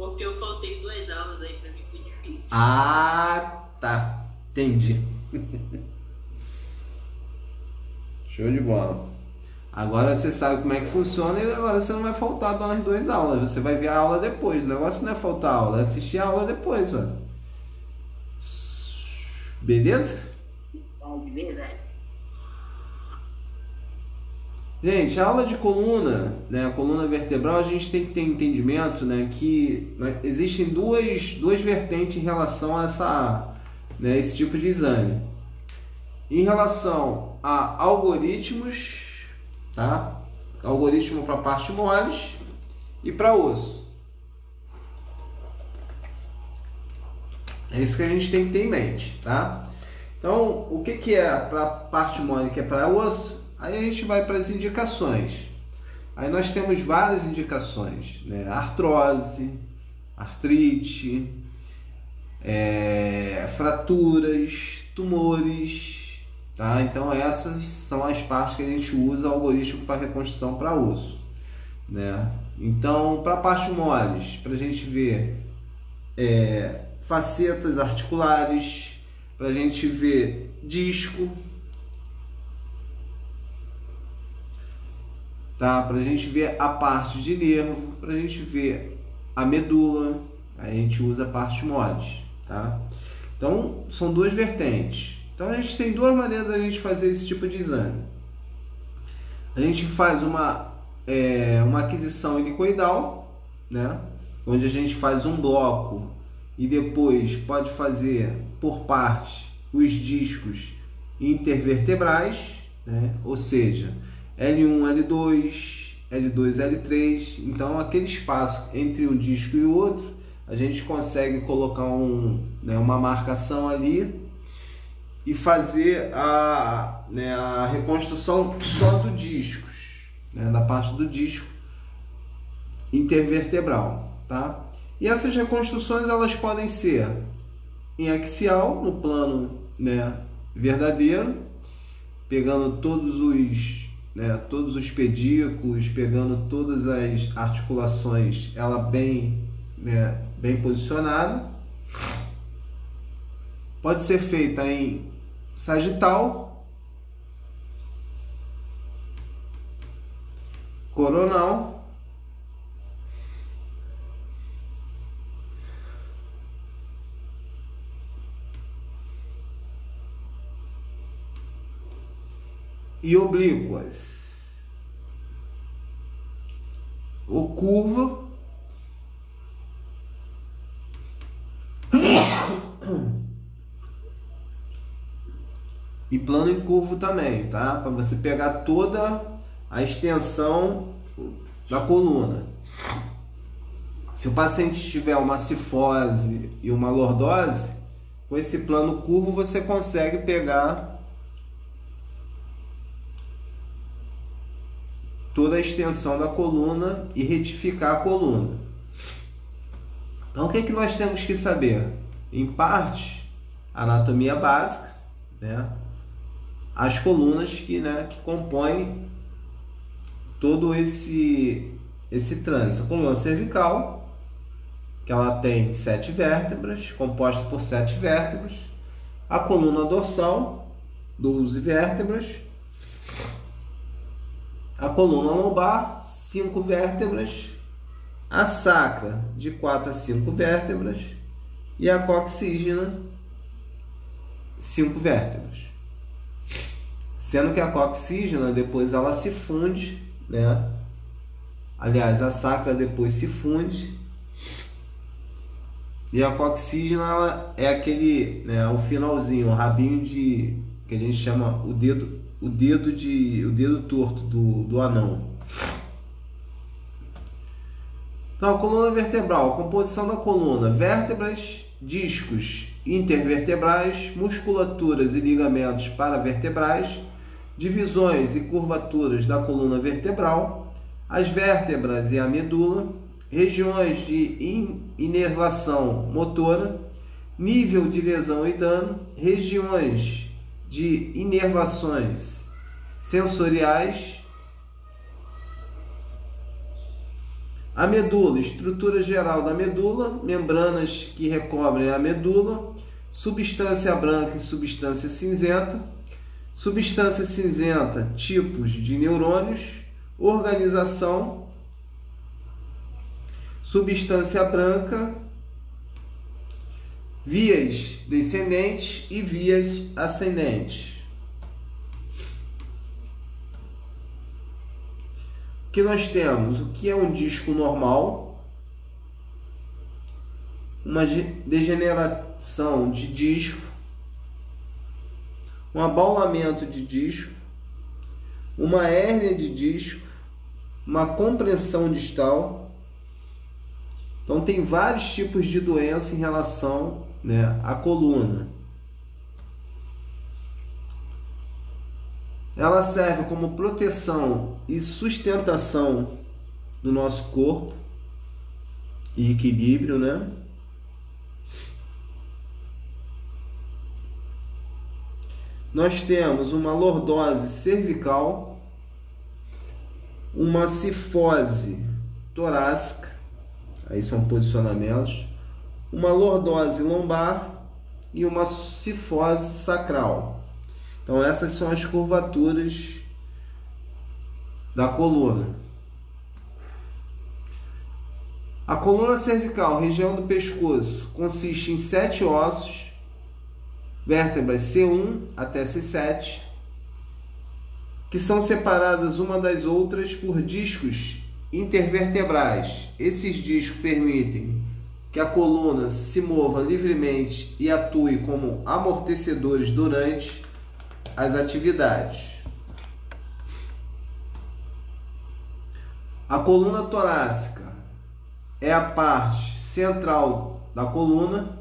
Porque eu faltei duas aulas aí pra mim foi difícil. Ah, tá. Entendi. Show de bola. Agora você sabe como é que funciona e agora você não vai faltar dar umas duas aulas. Você vai ver a aula depois. O negócio não é faltar aula, é assistir a aula depois, ó. Beleza? Bom, de verdade. Gente, a aula de coluna, né, a coluna vertebral, a gente tem que ter entendimento, né, que né, existem duas, duas vertentes em relação a essa, né, esse tipo de exame. Em relação a algoritmos, tá? Algoritmo para parte moles e para osso. É isso que a gente tem que ter em mente, tá? Então, o que, que é para parte mole, que é para osso? Aí a gente vai para as indicações. Aí nós temos várias indicações, né? Artrose, artrite, é, fraturas, tumores, tá? Então essas são as partes que a gente usa o algoritmo para reconstrução para osso, né? Então, para partes moles, para a gente ver é, facetas articulares, para a gente ver disco, tá? Para a gente ver a parte de nervo, para a gente ver a medula, a gente usa partes moles, tá? Então são duas vertentes. Então a gente tem duas maneiras da gente fazer esse tipo de exame. A gente faz uma é, uma aquisição helicoidal, né? Onde a gente faz um bloco e depois pode fazer por parte os discos intervertebrais, né? Ou seja, L1, L2, L2, L3. Então, aquele espaço entre um disco e o outro, a gente consegue colocar um, né, uma marcação ali e fazer a, né, a reconstrução só do discos, né, da parte do disco intervertebral, tá? E essas reconstruções elas podem ser em axial, no plano né, verdadeiro, pegando todos os né, todos os pedículos, pegando todas as articulações, ela bem, né, bem posicionada. Pode ser feita em sagital, coronal, e oblíquas. O curva e plano em curvo também, tá? Para você pegar toda a extensão da coluna. Se o paciente tiver uma cifose e uma lordose, com esse plano curvo você consegue pegar toda a extensão da coluna e retificar a coluna. Então, o que, é que nós temos que saber? Em parte, anatomia básica, né? as colunas que, né, que compõem todo esse, esse trânsito. A coluna cervical, que ela tem sete vértebras, composta por sete vértebras. A coluna dorsal, 12 vértebras a coluna lombar, 5 vértebras, a sacra, de 4 a 5 vértebras, e a coxígena, 5 vértebras. Sendo que a coxígena depois ela se funde, né? Aliás, a sacra depois se funde. E a coxígena ela é aquele, né, o finalzinho, o rabinho de que a gente chama o dedo o dedo de o dedo torto do, do anão. Então, a coluna vertebral, composição da coluna, vértebras, discos intervertebrais, musculaturas e ligamentos paravertebrais, divisões e curvaturas da coluna vertebral, as vértebras e a medula, regiões de inervação motora, nível de lesão e dano, regiões de inervações sensoriais, A medula, estrutura geral da medula, membranas que recobrem a medula, substância branca e substância cinzenta, substância cinzenta, tipos de neurônios, organização, substância branca, vias descendentes e vias ascendentes. que nós temos? O que é um disco normal, uma degeneração de disco, um abaulamento de disco, uma hérnia de disco, uma compressão distal. Então tem vários tipos de doença em relação né, à coluna. Ela serve como proteção e sustentação do nosso corpo e equilíbrio, né? Nós temos uma lordose cervical, uma cifose torácica, aí são posicionamentos, uma lordose lombar e uma cifose sacral. Então essas são as curvaturas da coluna. A coluna cervical, região do pescoço, consiste em sete ossos, vértebras C1 até C7, que são separadas uma das outras por discos intervertebrais. Esses discos permitem que a coluna se mova livremente e atue como amortecedores durante as atividades. A coluna torácica é a parte central da coluna,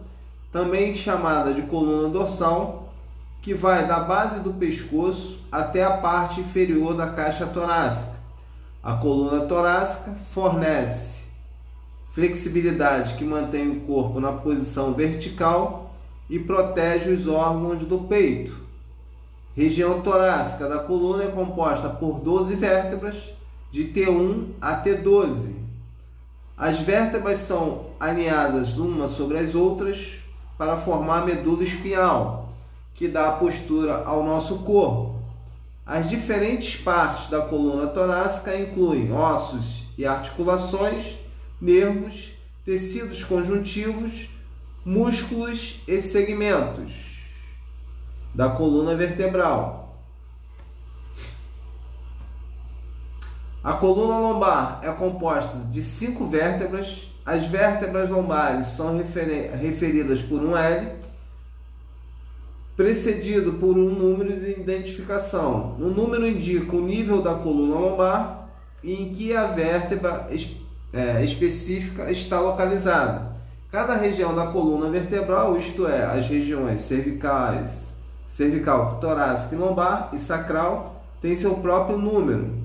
também chamada de coluna dorsal, que vai da base do pescoço até a parte inferior da caixa torácica. A coluna torácica fornece flexibilidade que mantém o corpo na posição vertical e protege os órgãos do peito. Região torácica da coluna é composta por 12 vértebras, de T1 a T12. As vértebras são alinhadas umas sobre as outras para formar a medula espinhal, que dá a postura ao nosso corpo. As diferentes partes da coluna torácica incluem ossos e articulações, nervos, tecidos conjuntivos, músculos e segmentos da coluna vertebral. A coluna lombar é composta de cinco vértebras. As vértebras lombares são referidas por um L, precedido por um número de identificação. O número indica o nível da coluna lombar e em que a vértebra é, específica está localizada. Cada região da coluna vertebral, isto é, as regiões cervicais, cervical, torácica, lombar e sacral têm seu próprio número.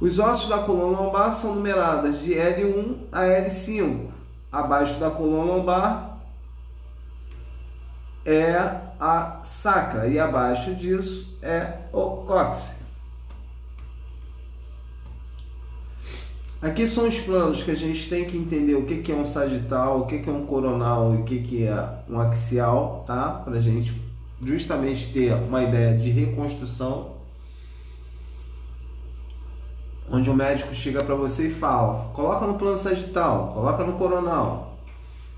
Os ossos da coluna lombar são numeradas de L1 a L5. Abaixo da coluna lombar é a sacra e abaixo disso é o cóccix. Aqui são os planos que a gente tem que entender o que é um sagital, o que é um coronal e o que é um axial, tá? Para a gente justamente ter uma ideia de reconstrução, onde o médico chega para você e fala: coloca no plano sagital, coloca no coronal.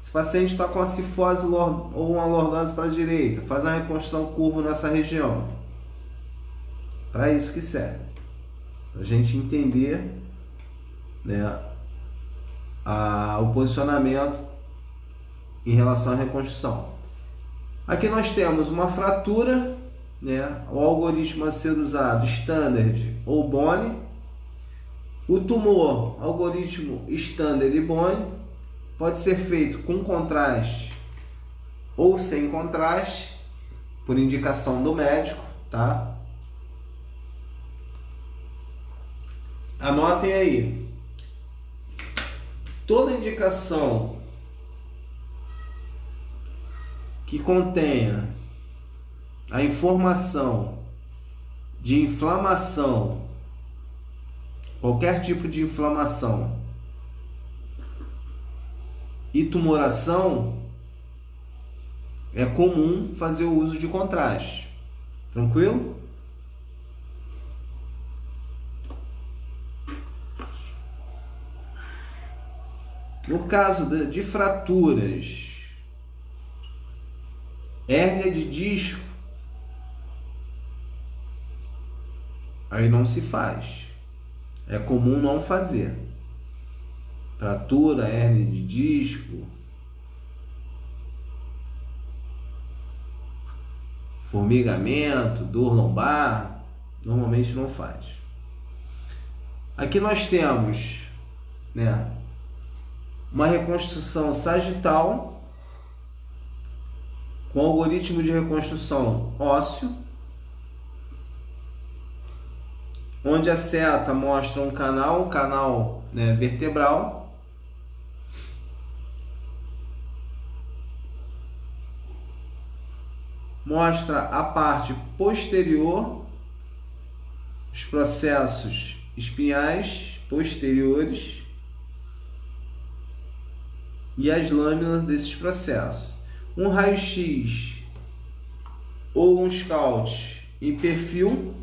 Se o paciente está com a cifose ou uma lordose para a direita, faz uma reconstrução curva nessa região. Para isso que serve. Para a gente entender né, a, o posicionamento em relação à reconstrução. Aqui nós temos uma fratura, né? o algoritmo a ser usado Standard ou Bone. O tumor, algoritmo Standard e Bone, pode ser feito com contraste ou sem contraste, por indicação do médico, tá? Anotem aí toda indicação que contenha a informação de inflamação, qualquer tipo de inflamação e tumoração, é comum fazer o uso de contraste. Tranquilo? No caso de, fraturas, hérnia de disco, aí não se faz. É comum não fazer. Fratura, hérnia de disco, formigamento, dor lombar, normalmente não faz. Aqui nós temos, né, uma reconstrução sagital com algoritmo de reconstrução ósseo, onde a seta mostra um canal, um canal né, vertebral. Mostra a parte posterior, os processos espinhais posteriores e as lâminas desses processos. Um raio-x ou um scout em perfil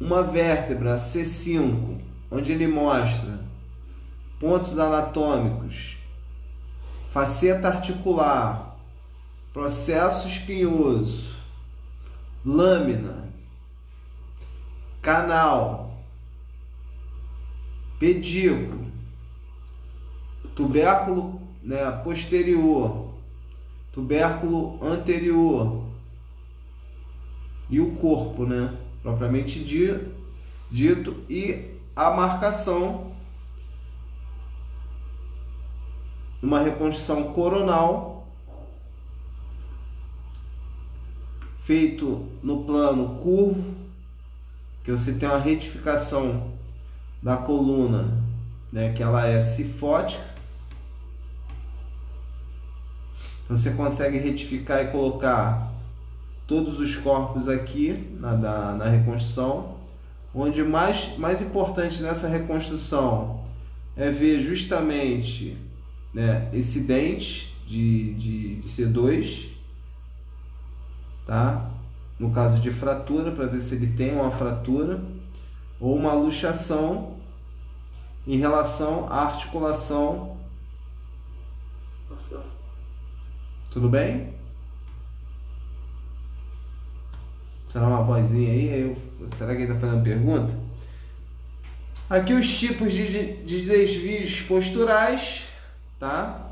uma vértebra C5, onde ele mostra pontos anatômicos, faceta articular, processo espinhoso, lâmina, canal, pedículo, tubérculo né, posterior, tubérculo anterior e o corpo, né, propriamente dito, e a marcação uma reconstrução coronal feito no plano curvo, que você tem uma retificação da coluna, né, que ela é cifótica. Então, você consegue retificar e colocar todos os corpos aqui na, na, na reconstrução, onde mais, mais importante nessa reconstrução é ver justamente né, esse dente de, de, de C2, tá? no caso de fratura, para ver se ele tem uma fratura ou uma luxação em relação à articulação. Nossa. Tudo bem? Será uma vozinha aí? Eu, será que ele está fazendo pergunta? Aqui os tipos de, de desvios posturais, tá?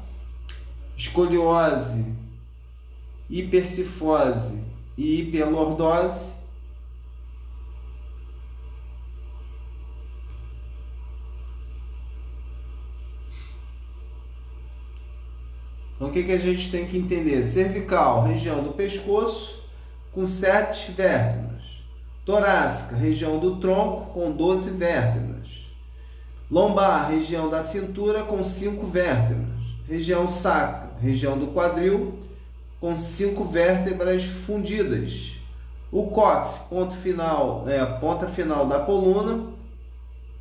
Escoliose, hipercifose e hiperlordose Então o que, que a gente tem que entender? Cervical, região do pescoço, com sete vértebras. Torácica, região do tronco, com 12 vértebras. Lombar, região da cintura, com 5 vértebras. Região sacra, região do quadril, com 5 vértebras fundidas. O cóccix, ponto final, é, a ponta final da coluna,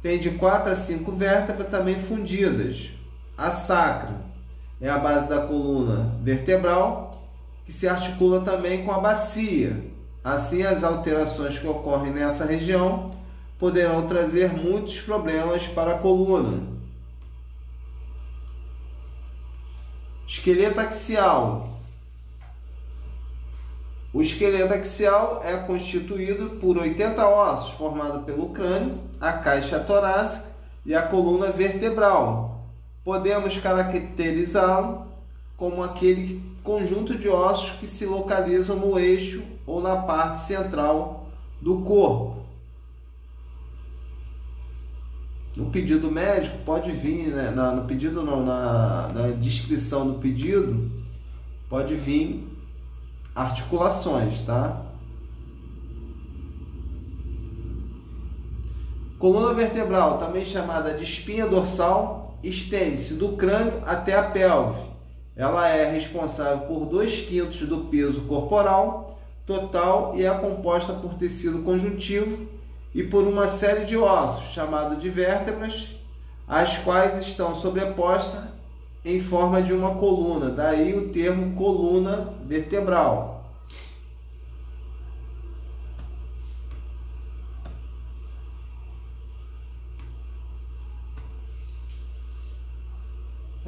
tem de 4 a 5 vértebras também fundidas. A sacra, é a base da coluna vertebral, que se articula também com a bacia. Assim, as alterações que ocorrem nessa região poderão trazer muitos problemas para a coluna. Esqueleto axial. O esqueleto axial é constituído por 80 ossos, formado pelo crânio, a caixa torácica e a coluna vertebral, podemos caracterizá-lo como aquele conjunto de ossos que se localizam no eixo ou na parte central do corpo. No pedido médico pode vir, né, na, no pedido não, na, na descrição do pedido pode vir articulações, tá? Coluna vertebral, também chamada de espinha dorsal, estende-se do crânio até a pelve. Ela é responsável por 2 quintos do peso corporal total e é composta por tecido conjuntivo e por uma série de ossos, chamado de vértebras, as quais estão sobrepostas em forma de uma coluna, daí o termo coluna vertebral.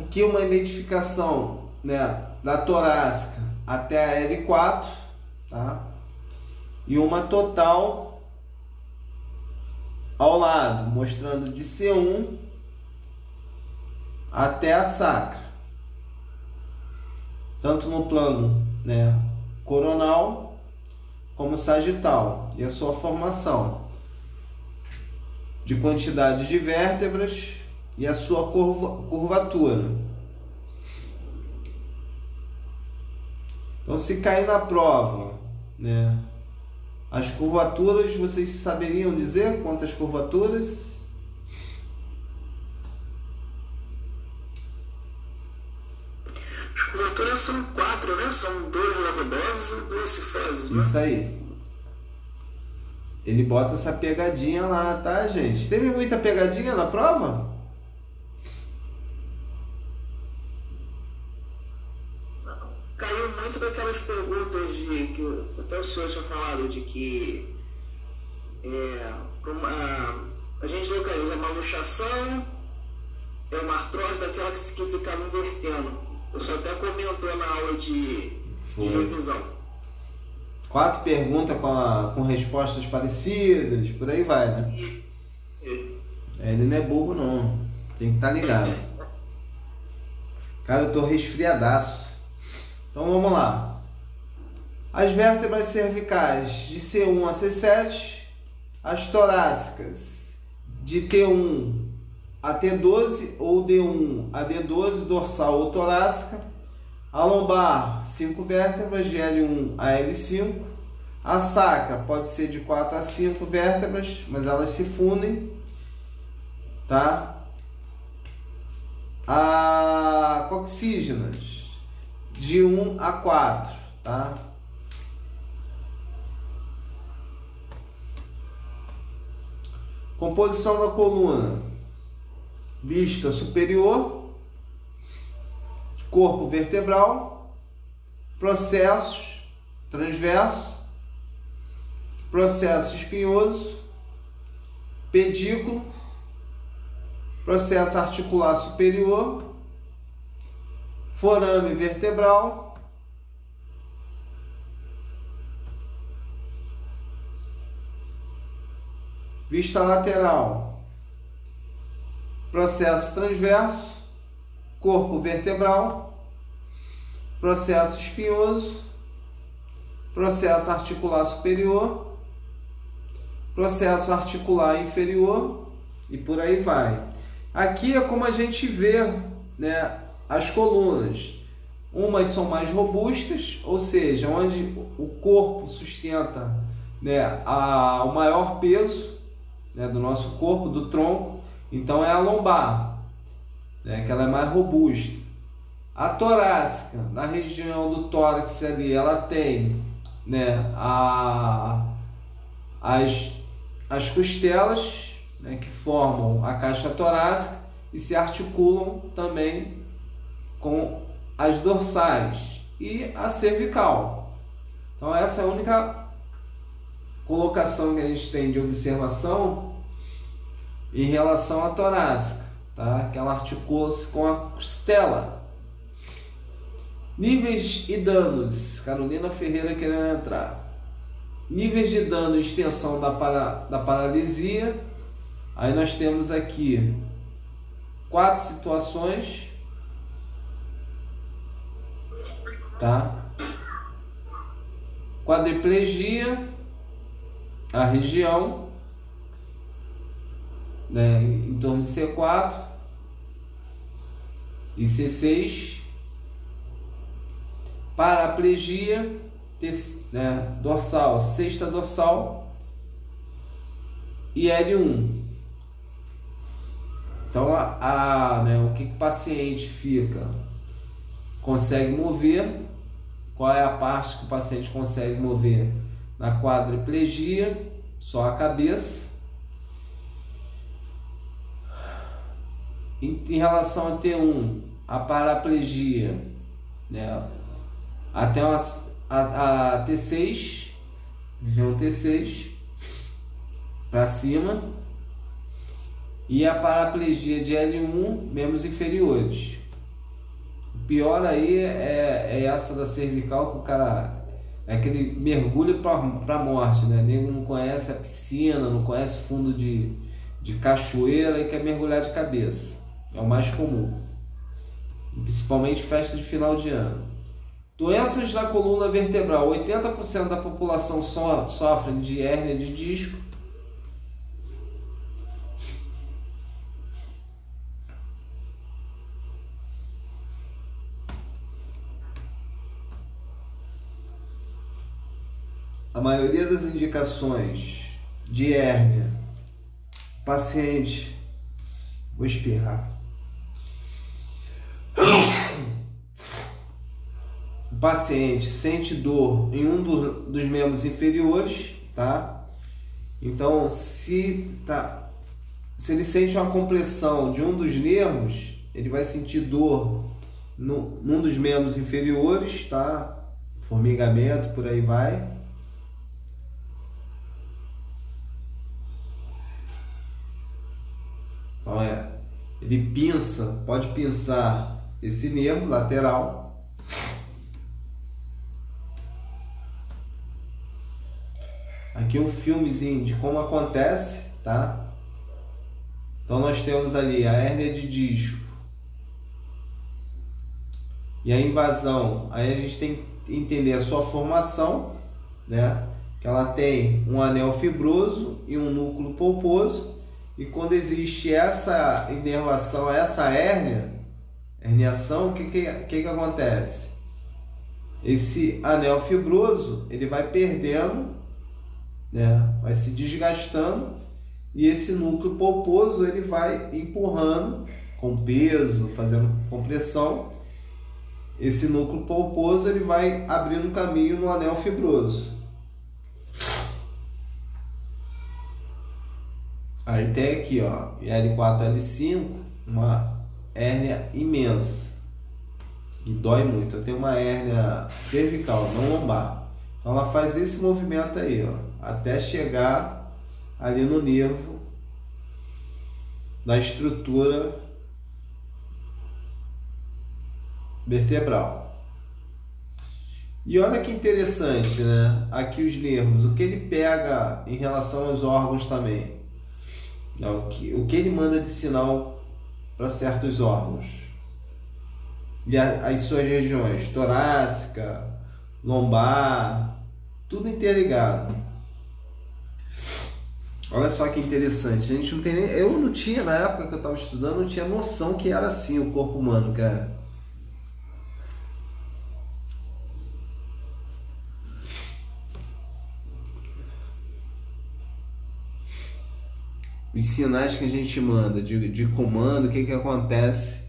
Aqui uma identificação né, da torácica até a L4, tá? E uma total ao lado, mostrando de C1 até a sacra. Tanto no plano né, coronal como sagital. E a sua formação de quantidade de vértebras e a sua curva, curvatura. Então, se cair na prova, né, as curvaturas, vocês saberiam dizer quantas curvaturas? As curvaturas são quatro, né? São dois lavadoses e duas cifoses, né? Isso aí. Ele bota essa pegadinha lá, tá, gente? Teve muita pegadinha na prova? Caiu muito daquelas perguntas de que até o senhor tinha falado de que é, a, a gente localiza uma luxação, é uma artrose daquela que, que ficava invertendo. O senhor até comentou na aula de, de revisão. Quatro perguntas com, a- com respostas parecidas, por aí vai, né? É, ele não é bobo não. Tem que estar ligado. Cara, eu tô resfriadaço. Então vamos lá. As vértebras cervicais de C1 a C7, as torácicas de T1 a T12 ou D1 a D12, dorsal ou torácica, a lombar, 5 vértebras de L1 a L5, a sacra pode ser de 4 a 5 vértebras, mas elas se fundem tá? A coxígenas de 1 a 4, tá? Composição da coluna: vista superior, corpo vertebral, processos transverso, processo espinhoso, pedículo, processo articular superior, forame vertebral, vista lateral, processo transverso, corpo vertebral, processo espinhoso, processo articular superior, processo articular inferior. E por aí vai. Aqui é como a gente vê né, as colunas. Umas são mais robustas, ou seja, onde o corpo sustenta né, a, o maior peso né, do nosso corpo, do tronco, então é a lombar, né, que ela é mais robusta. A torácica, na região do tórax ali, ela tem né, a, as, as costelas né, que formam a caixa torácica e se articulam também com as dorsais e a cervical. Então essa é a única colocação que a gente tem de observação em relação à torácica, tá? Que ela articula-se com a costela. Níveis e danos. Carolina Ferreira querendo entrar. Níveis de dano e extensão da, para, da paralisia. Aí nós temos aqui quatro situações. Tá? Quadriplegia, a região, né, em torno de C4 e C6. Paraplegia, né, dorsal, sexta dorsal e L1. Então, a, a, né, o que, que o paciente fica? Consegue mover. Qual é a parte que o paciente consegue mover? Na quadriplegia, só a cabeça. Em, em relação a T1, a paraplegia, né? até umas, a, a T6, região T6, para cima. E a paraplegia de L1, membros inferiores. O pior aí é, é essa da cervical que o cara é aquele mergulho para a morte, né? Nego não conhece a piscina, não conhece fundo de, de cachoeira e quer mergulhar de cabeça. É o mais comum. Principalmente festa de final de ano. Doenças da coluna vertebral. 80% da população so, sofre de hérnia de disco. A maioria das indicações de hérnia, paciente, vou espirrar. O paciente sente dor em um do, dos membros inferiores, tá? Então, se tá, se ele sente uma compressão de um dos nervos, ele vai sentir dor no, num dos membros inferiores, tá? Formigamento, por aí vai. Então é, ele pinça, pode pinçar esse nervo lateral. Aqui um filmezinho de como acontece, tá? Então nós temos ali a hérnia de disco e a invasão. Aí a gente tem que entender a sua formação, né? Que ela tem um anel fibroso e um núcleo polposo e quando existe essa inervação, essa hérnia, herniação, o que, que, que, que acontece? Esse anel fibroso ele vai perdendo, né? vai se desgastando e esse núcleo polposo ele vai empurrando com peso, fazendo compressão. Esse núcleo polposo ele vai abrindo caminho no anel fibroso. Aí tem aqui, ó, L4, L5, uma hérnia imensa. E dói muito. Eu tenho uma hérnia cervical, não lombar. Então ela faz esse movimento aí, ó, até chegar ali no nervo da estrutura vertebral. E olha que interessante, né? Aqui os nervos, o que ele pega em relação aos órgãos também. Não, o, que, o que ele manda de sinal para certos órgãos. E a, as suas regiões, torácica, lombar, tudo interligado. Olha só que interessante. A gente não tem nem, eu não tinha na época que eu estava estudando, não tinha noção que era assim o corpo humano, cara. Os sinais que a gente manda de, de comando, o que, que acontece.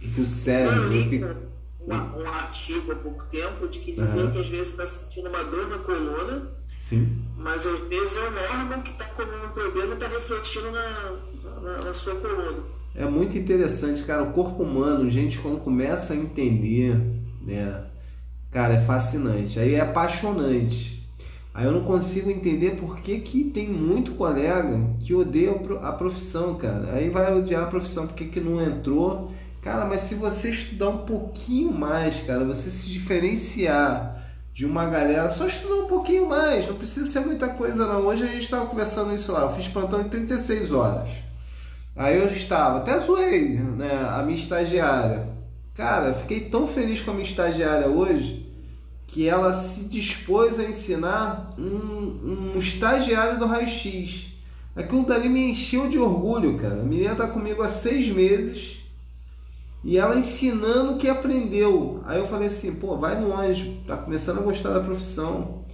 E que o cérebro. Eu li um, um, artigo há pouco tempo de que dizia uhum. que às vezes está sentindo uma dor na coluna, Sim. mas às vezes é um órgão que está com um problema e está refletindo na, na, na sua coluna. É muito interessante, cara. O corpo humano, gente, quando começa a entender, né? Cara, é fascinante. Aí é apaixonante Aí eu não consigo entender por que, que tem muito colega que odeia a profissão, cara. Aí vai odiar a profissão porque que não entrou. Cara, mas se você estudar um pouquinho mais, cara, você se diferenciar de uma galera, só estudar um pouquinho mais, não precisa ser muita coisa não. Hoje a gente estava conversando isso lá, eu fiz plantão em 36 horas. Aí eu estava, até zoei, né, a minha estagiária. Cara, fiquei tão feliz com a minha estagiária hoje que ela se dispôs a ensinar um, um estagiário do raio-x. Aquilo dali me encheu de orgulho, cara. A menina está comigo há seis meses e ela ensinando o que aprendeu. Aí eu falei assim, pô, vai no anjo, tá começando a gostar da profissão.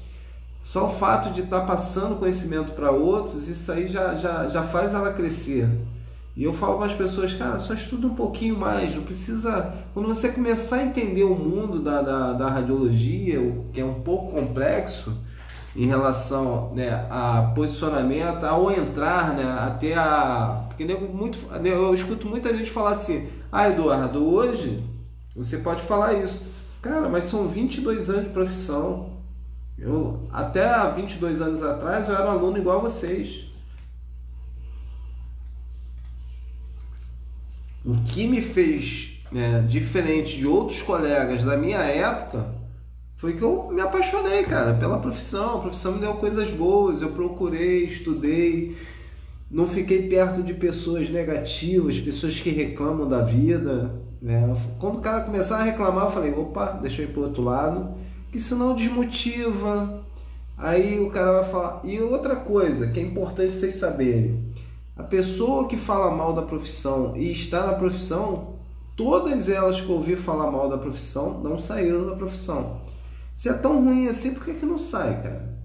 Só o fato de estar tá passando conhecimento para outros, isso aí já, já, já faz ela crescer. E eu falo para as pessoas, cara, só estuda um pouquinho mais, não precisa. Quando você começar a entender o mundo da, da, da radiologia, que é um pouco complexo, em relação né, a posicionamento, ao entrar, né, até a. Porque muito, eu escuto muita gente falar assim: ah, Eduardo, hoje você pode falar isso. Cara, mas são 22 anos de profissão. Eu, até há 22 anos atrás eu era aluno igual a vocês. O que me fez né, diferente de outros colegas da minha época foi que eu me apaixonei, cara, pela profissão. A profissão me deu coisas boas. Eu procurei, estudei, não fiquei perto de pessoas negativas, pessoas que reclamam da vida. Né? Quando o cara começar a reclamar, eu falei: opa, deixa eu ir para outro lado, que senão desmotiva. Aí o cara vai falar. E outra coisa que é importante vocês saberem: a pessoa que fala mal da profissão e está na profissão, todas elas que ouvi falar mal da profissão não saíram da profissão. Se é tão ruim assim, por que, que não sai, cara?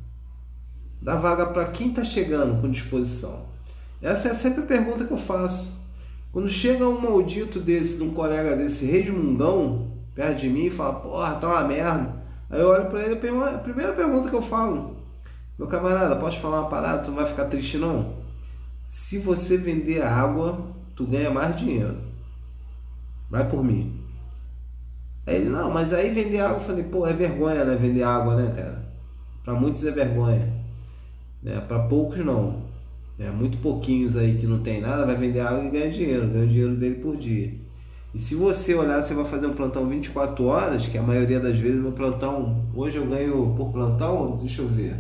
Dá vaga para quem está chegando com disposição. Essa é sempre a pergunta que eu faço. Quando chega um maldito desse, de um colega desse resmungão, perto de mim e fala, porra, tá uma merda. Aí eu olho para ele e a primeira pergunta que eu falo, meu camarada, pode falar uma parada? Tu não vai ficar triste não? Se você vender água, tu ganha mais dinheiro. Vai por mim. Aí ele, não, mas aí vender água, eu falei, pô, é vergonha, né? Vender água, né, cara? Para muitos é vergonha. Né? Para poucos não. Né? Muito pouquinhos aí que não tem nada, vai vender água e ganha dinheiro, ganha o dinheiro dele por dia. E se você olhar, você vai fazer um plantão 24 horas, que a maioria das vezes meu plantão, hoje eu ganho por plantão, deixa eu ver.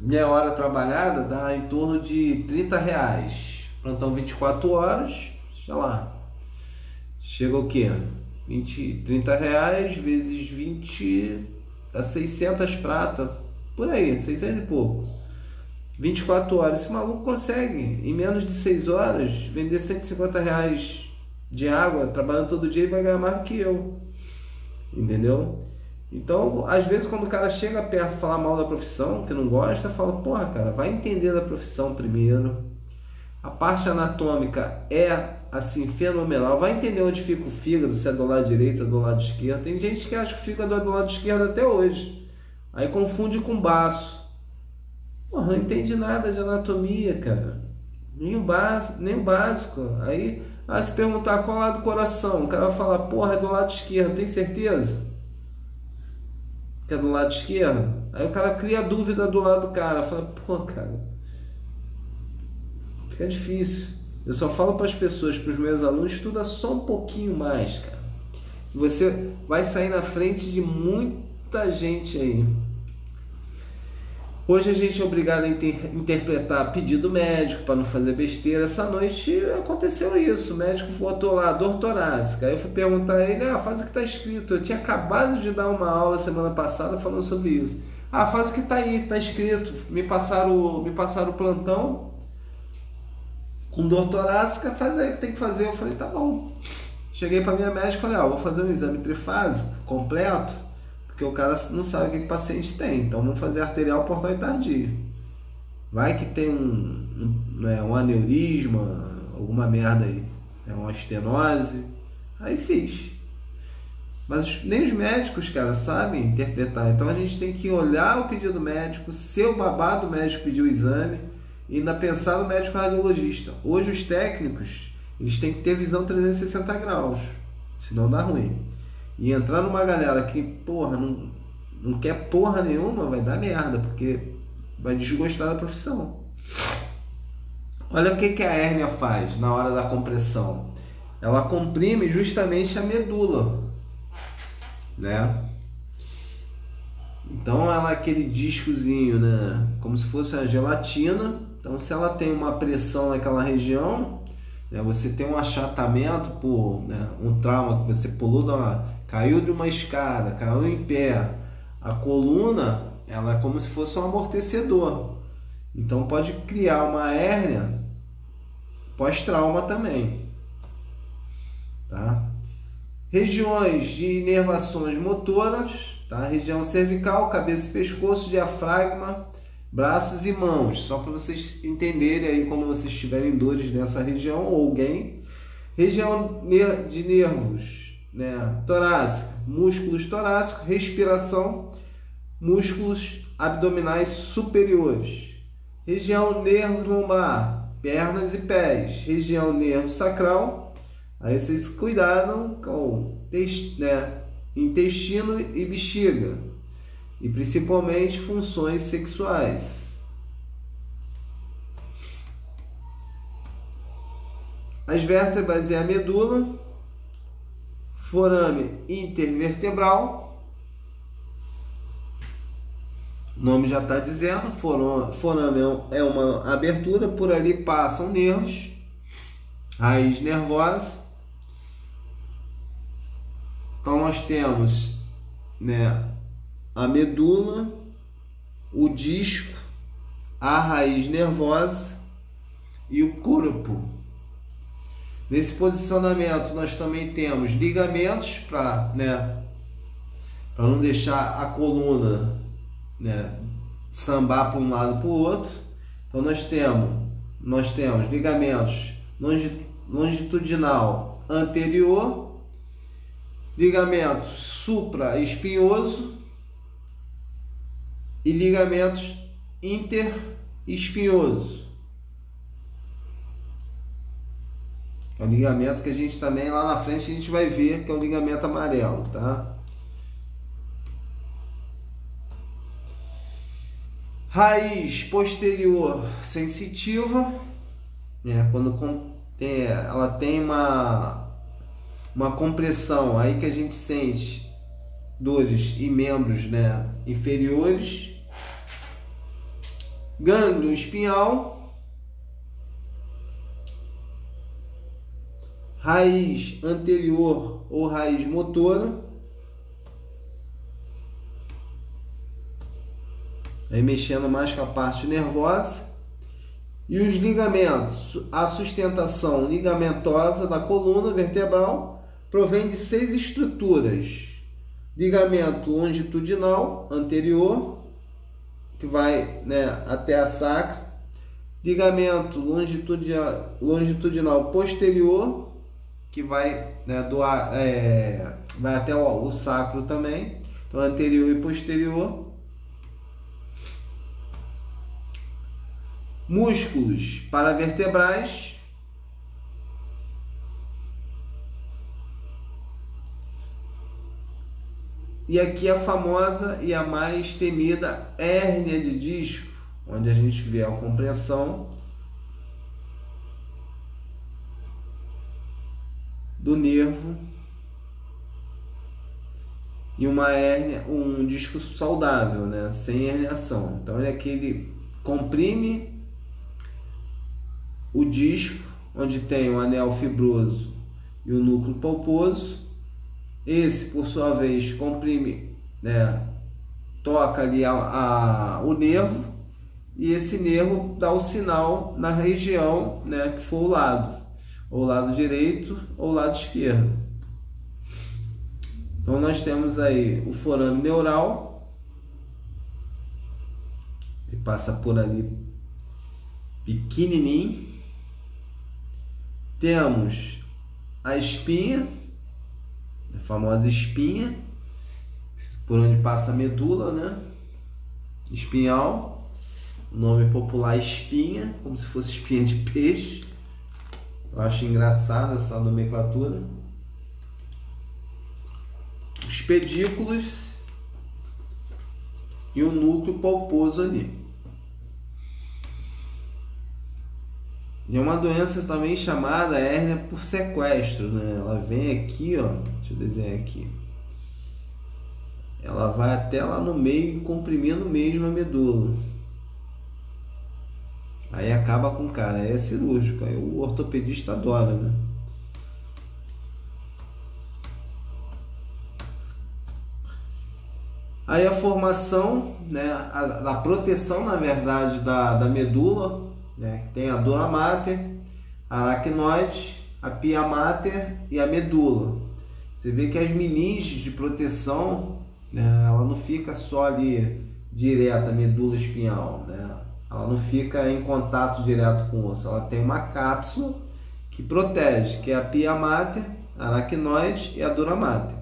Minha hora trabalhada dá em torno de 30 reais. Plantão 24 horas, sei lá. Chega o quê? 20, 30 reais vezes 20 dá 600 prata, por aí, 600 e pouco. 24 horas, esse maluco consegue, em menos de 6 horas, vender 150 reais de água, trabalhando todo dia e vai ganhar mais do que eu. Entendeu? Então, às vezes, quando o cara chega perto falar mal da profissão, que não gosta, fala: porra, cara, vai entender da profissão primeiro. A parte anatômica é assim, fenomenal. Vai entender onde fica o fígado, se é do lado direito ou do lado esquerdo. Tem gente que acha que o fígado é do lado esquerdo até hoje. Aí confunde com baço. Porra, não entende nada de anatomia, cara. Nem o, básico, nem o básico. Aí, ah, se perguntar qual lado do coração, o cara vai falar, porra, é do lado esquerdo, tem certeza? Que é do lado esquerdo? Aí o cara cria dúvida do lado do cara. Fala, pô, cara. Fica difícil. Eu só falo para as pessoas, para os meus alunos, estuda só um pouquinho mais, cara. Você vai sair na frente de muita gente aí. Hoje a gente é obrigado a inter interpretar pedido médico para não fazer besteira. Essa noite aconteceu isso. O médico botou lá dor torácica. Aí eu fui perguntar a ele: ah, faz o que está escrito. Eu tinha acabado de dar uma aula semana passada falando sobre isso. Ah, faz o que está aí, está escrito. Me passaram, me passaram o plantão com dor torácica, faz aí o que tem que fazer. Eu falei, tá bom. Cheguei para minha médica e falei, ah, vou fazer um exame trifásico completo, porque o cara não sabe o que o paciente tem. Então vamos fazer arterial portal e tardio. Vai que tem um, um, né, um aneurisma, alguma merda aí, é uma estenose. Aí fiz. Mas nem os médicos, cara, sabem interpretar. Então a gente tem que olhar o pedido médico, ser o babado médico pediu o exame e ainda pensar no médico radiologista. Hoje os técnicos, eles têm que ter visão 360 graus, senão dá ruim. E entrar numa galera que, porra, não, não quer porra nenhuma, vai dar merda, porque vai desgostar da profissão. Olha o que, que a hérnia faz na hora da compressão. Ela comprime justamente a medula, né? Então ela é aquele discozinho, né? Como se fosse uma gelatina então, se ela tem uma pressão naquela região, né, você tem um achatamento por né, um trauma que você pulou, uma, caiu de uma escada, caiu em pé, a coluna ela é como se fosse um amortecedor. Então pode criar uma hérnia pós-trauma também. Tá? Regiões de inervações motoras, tá? região cervical, cabeça e pescoço, diafragma, braços e mãos, só para vocês entenderem aí quando vocês tiverem dores nessa região ou alguém. Região de nervos, né? Torácica, músculos torácicos, respiração, músculos abdominais superiores, região nervo lombar, pernas e pés, região nervo sacral. Aí vocês cuidam com né, intestino e bexiga, e principalmente funções sexuais. As vértebras e a medula, forame intervertebral, o nome já está dizendo, forame é uma abertura, por ali passam nervos, raiz nervosa. Então nós temos né, a medula, o disco, a raiz nervosa e o corpo. Nesse posicionamento nós também temos ligamentos para né, não deixar a coluna né, sambar para um lado para o outro. Então nós temos, nós temos ligamentos longitudinal anterior, ligamento supra-espinhoso e ligamentos interespinhoso. É o ligamento que a gente também lá na frente a gente vai ver que é o ligamento amarelo, tá? Raiz posterior sensitiva, né? quando ela tem uma, uma compressão, aí que a gente sente dores e membros né? inferiores. Gânglio espinhal, raiz anterior ou raiz motora, aí mexendo mais com a parte nervosa. E os ligamentos, a sustentação ligamentosa da coluna vertebral provém de seis estruturas: ligamento longitudinal anterior, que vai né, até a sacra, ligamento longitudinal, longitudinal posterior, que vai né, doar, é, vai até o, o sacro também, então anterior e posterior. Músculos paravertebrais, E aqui a famosa e a mais temida hérnia de disco, onde a gente vê a compressão do nervo e uma hérnia, um disco saudável, né, sem herniação. Então ele é aquele comprime o disco, onde tem o anel fibroso e o núcleo polposo. Esse, por sua vez, comprime, né, toca ali a, a, o nervo e esse nervo dá o sinal na região né, que for o lado, ou lado direito ou lado esquerdo. Então nós temos aí o forame neural, ele passa por ali pequenininho, temos a espinha, a famosa espinha, por onde passa a medula, né? Espinhal, nome popular espinha, como se fosse espinha de peixe. Eu acho engraçada essa nomenclatura. Os pedículos e o núcleo polposo ali. E é uma doença também chamada hérnia por sequestro, né? Ela vem aqui, ó, deixa eu desenhar aqui. Ela vai até lá no meio, comprimindo mesmo a medula. Aí acaba com o cara, é cirúrgico, aí o ortopedista adora, né? Aí a formação, né, a, a proteção na verdade da, da medula né? Tem a dura mater, a aracnoide, a pia mater e a medula. Você vê que as meninges de proteção, né, ela não fica só ali direta, medula espinhal, né? Ela não fica em contato direto com o osso, ela tem uma cápsula que protege, que é a pia mater, a aracnoide e a dura mater.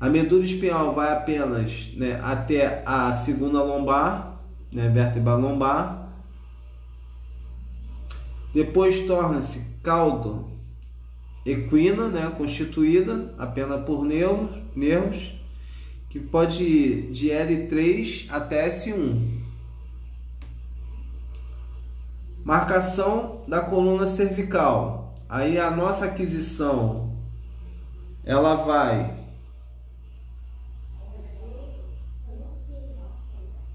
A medula espinhal vai apenas né, até a segunda lombar, né, vértebra lombar. Depois torna-se caldo equina, né, constituída apenas por nervos, nervos que pode ir de L3 até S1. Marcação da coluna cervical. Aí a nossa aquisição ela vai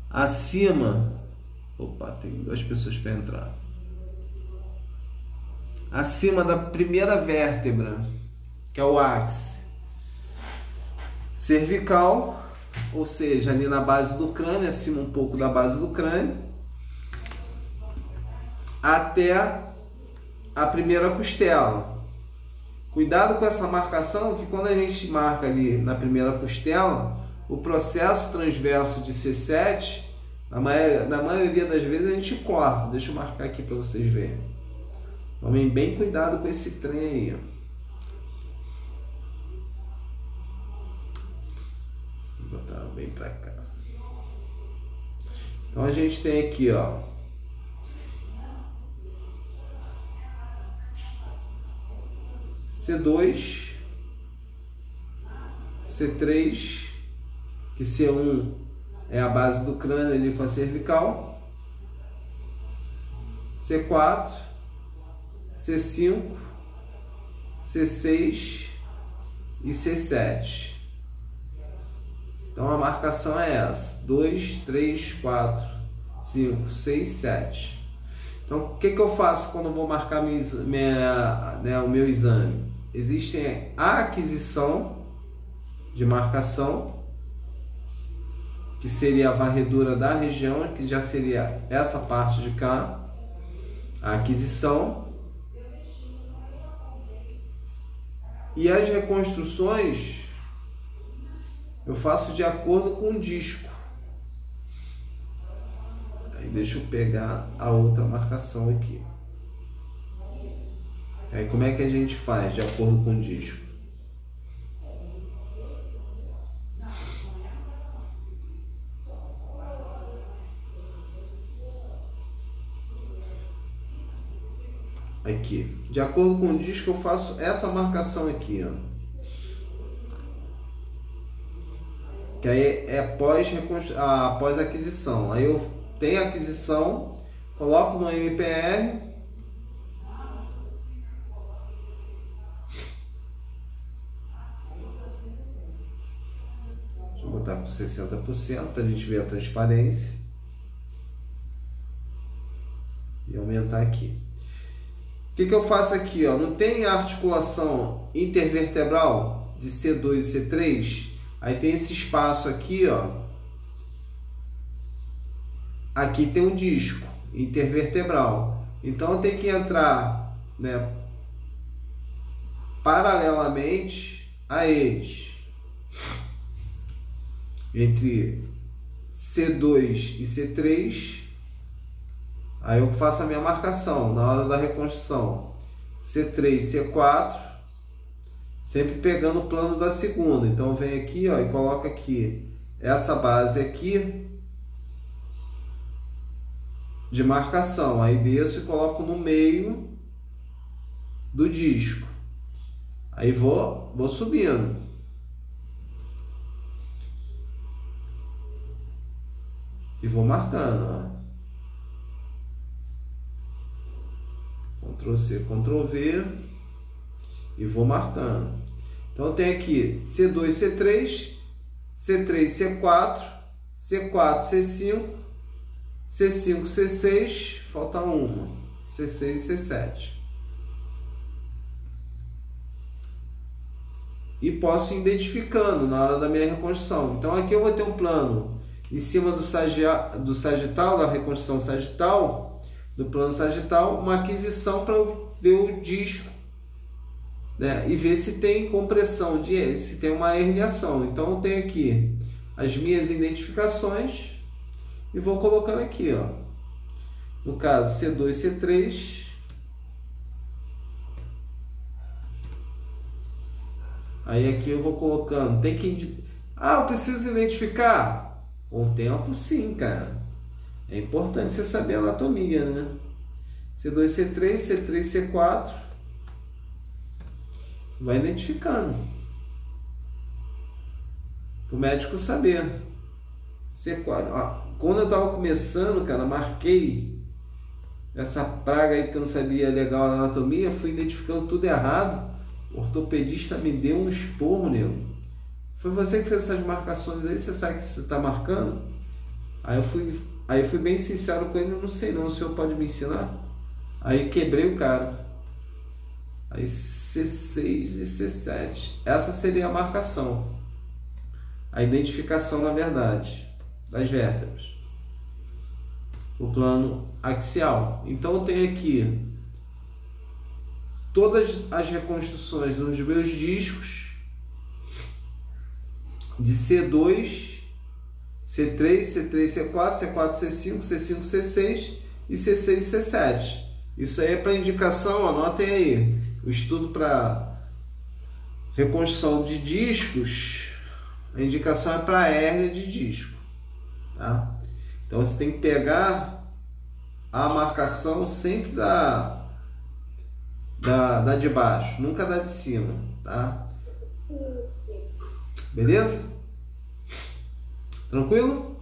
acima. Opa, tem duas pessoas para entrar. Acima da primeira vértebra, que é o ápice cervical, ou seja, ali na base do crânio, acima um pouco da base do crânio, até a primeira costela. Cuidado com essa marcação, que quando a gente marca ali na primeira costela, o processo transverso de C7, na, maioria, maioria das vezes a gente corta. Deixa eu marcar aqui para vocês verem. Tomem bem cuidado com esse trem aí. Vou botar bem para cá. Então a gente tem aqui, ó. C2, C3 que C1 é a base do crânio ali com a cervical, C4, C5, C6 e C7. Então a marcação é essa: 2, 3, 4, 5, 6, 7. Então o que, que eu faço quando eu vou marcar minha, minha, né, o meu exame? Existe a aquisição de marcação que seria a varredura da região, que já seria essa parte de cá, a aquisição. E as reconstruções eu faço de acordo com o disco. Aí deixa eu pegar a outra marcação aqui. Aí como é que a gente faz de acordo com o disco? aqui. De acordo com o disco, eu faço essa marcação aqui, ó. Que aí é após, após aquisição. Aí eu tenho aquisição, coloco no MPR. Deixa eu botar com 60% para a gente ver a transparência. E aumentar aqui que, que eu faço aqui? Ó? Não tem articulação intervertebral de C2 e C3? Aí tem esse espaço aqui, ó. Aqui tem um disco intervertebral. Então tenho que entrar, né, paralelamente a eles. Entre C2 e C3 Aí eu faço a minha marcação na hora da reconstrução. C3, C4, sempre pegando o plano da segunda. Então vem aqui, ó, e coloca aqui essa base aqui de marcação. Aí desço e coloco no meio do disco. Aí vou, vou subindo. E vou marcando, ó. Ctrl C, Ctrl V e vou marcando. Então tem aqui C2, C3, C3, C4, C4, C5, C5, C6, falta uma, C6 e C7. E posso ir identificando na hora da minha reconstrução. Então aqui eu vou ter um plano em cima do, sagia, do sagital, da reconstrução sagital, do plano sagital, uma aquisição para ver o disco né? e ver se tem compressão, de, se tem uma herniação. Então eu tenho aqui as minhas identificações e vou colocando aqui, ó. No caso C2, C3. Aí aqui eu vou colocando, tem que ah, eu preciso identificar. Com o tempo, sim, cara. É importante você saber a anatomia, né? C2, C3, C3, C4. Vai identificando. Para o médico saber. C4. Ó, quando eu estava começando, cara, marquei essa praga aí que eu não sabia legal a anatomia, fui identificando tudo errado. O ortopedista me deu um esporro, nego. Foi você que fez essas marcações aí, você sabe que você está marcando? Aí eu fui, aí eu fui bem sincero com ele, não sei não, o senhor pode me ensinar? Aí quebrei o cara. Aí C6 e C7. Essa seria a marcação. A identificação, na verdade, das vértebras. O plano axial. Então eu tenho aqui todas as reconstruções dos meus discos de C2, C3, C3, C4, C4, C5, C5, C6 e C6 e C7. Isso aí é para indicação, anotem aí. O estudo para reconstrução de discos, a indicação é para hérnia de disco. Tá? Então você tem que pegar a marcação sempre da, da, da de baixo, nunca da de cima. Tá? Beleza? Tranquilo?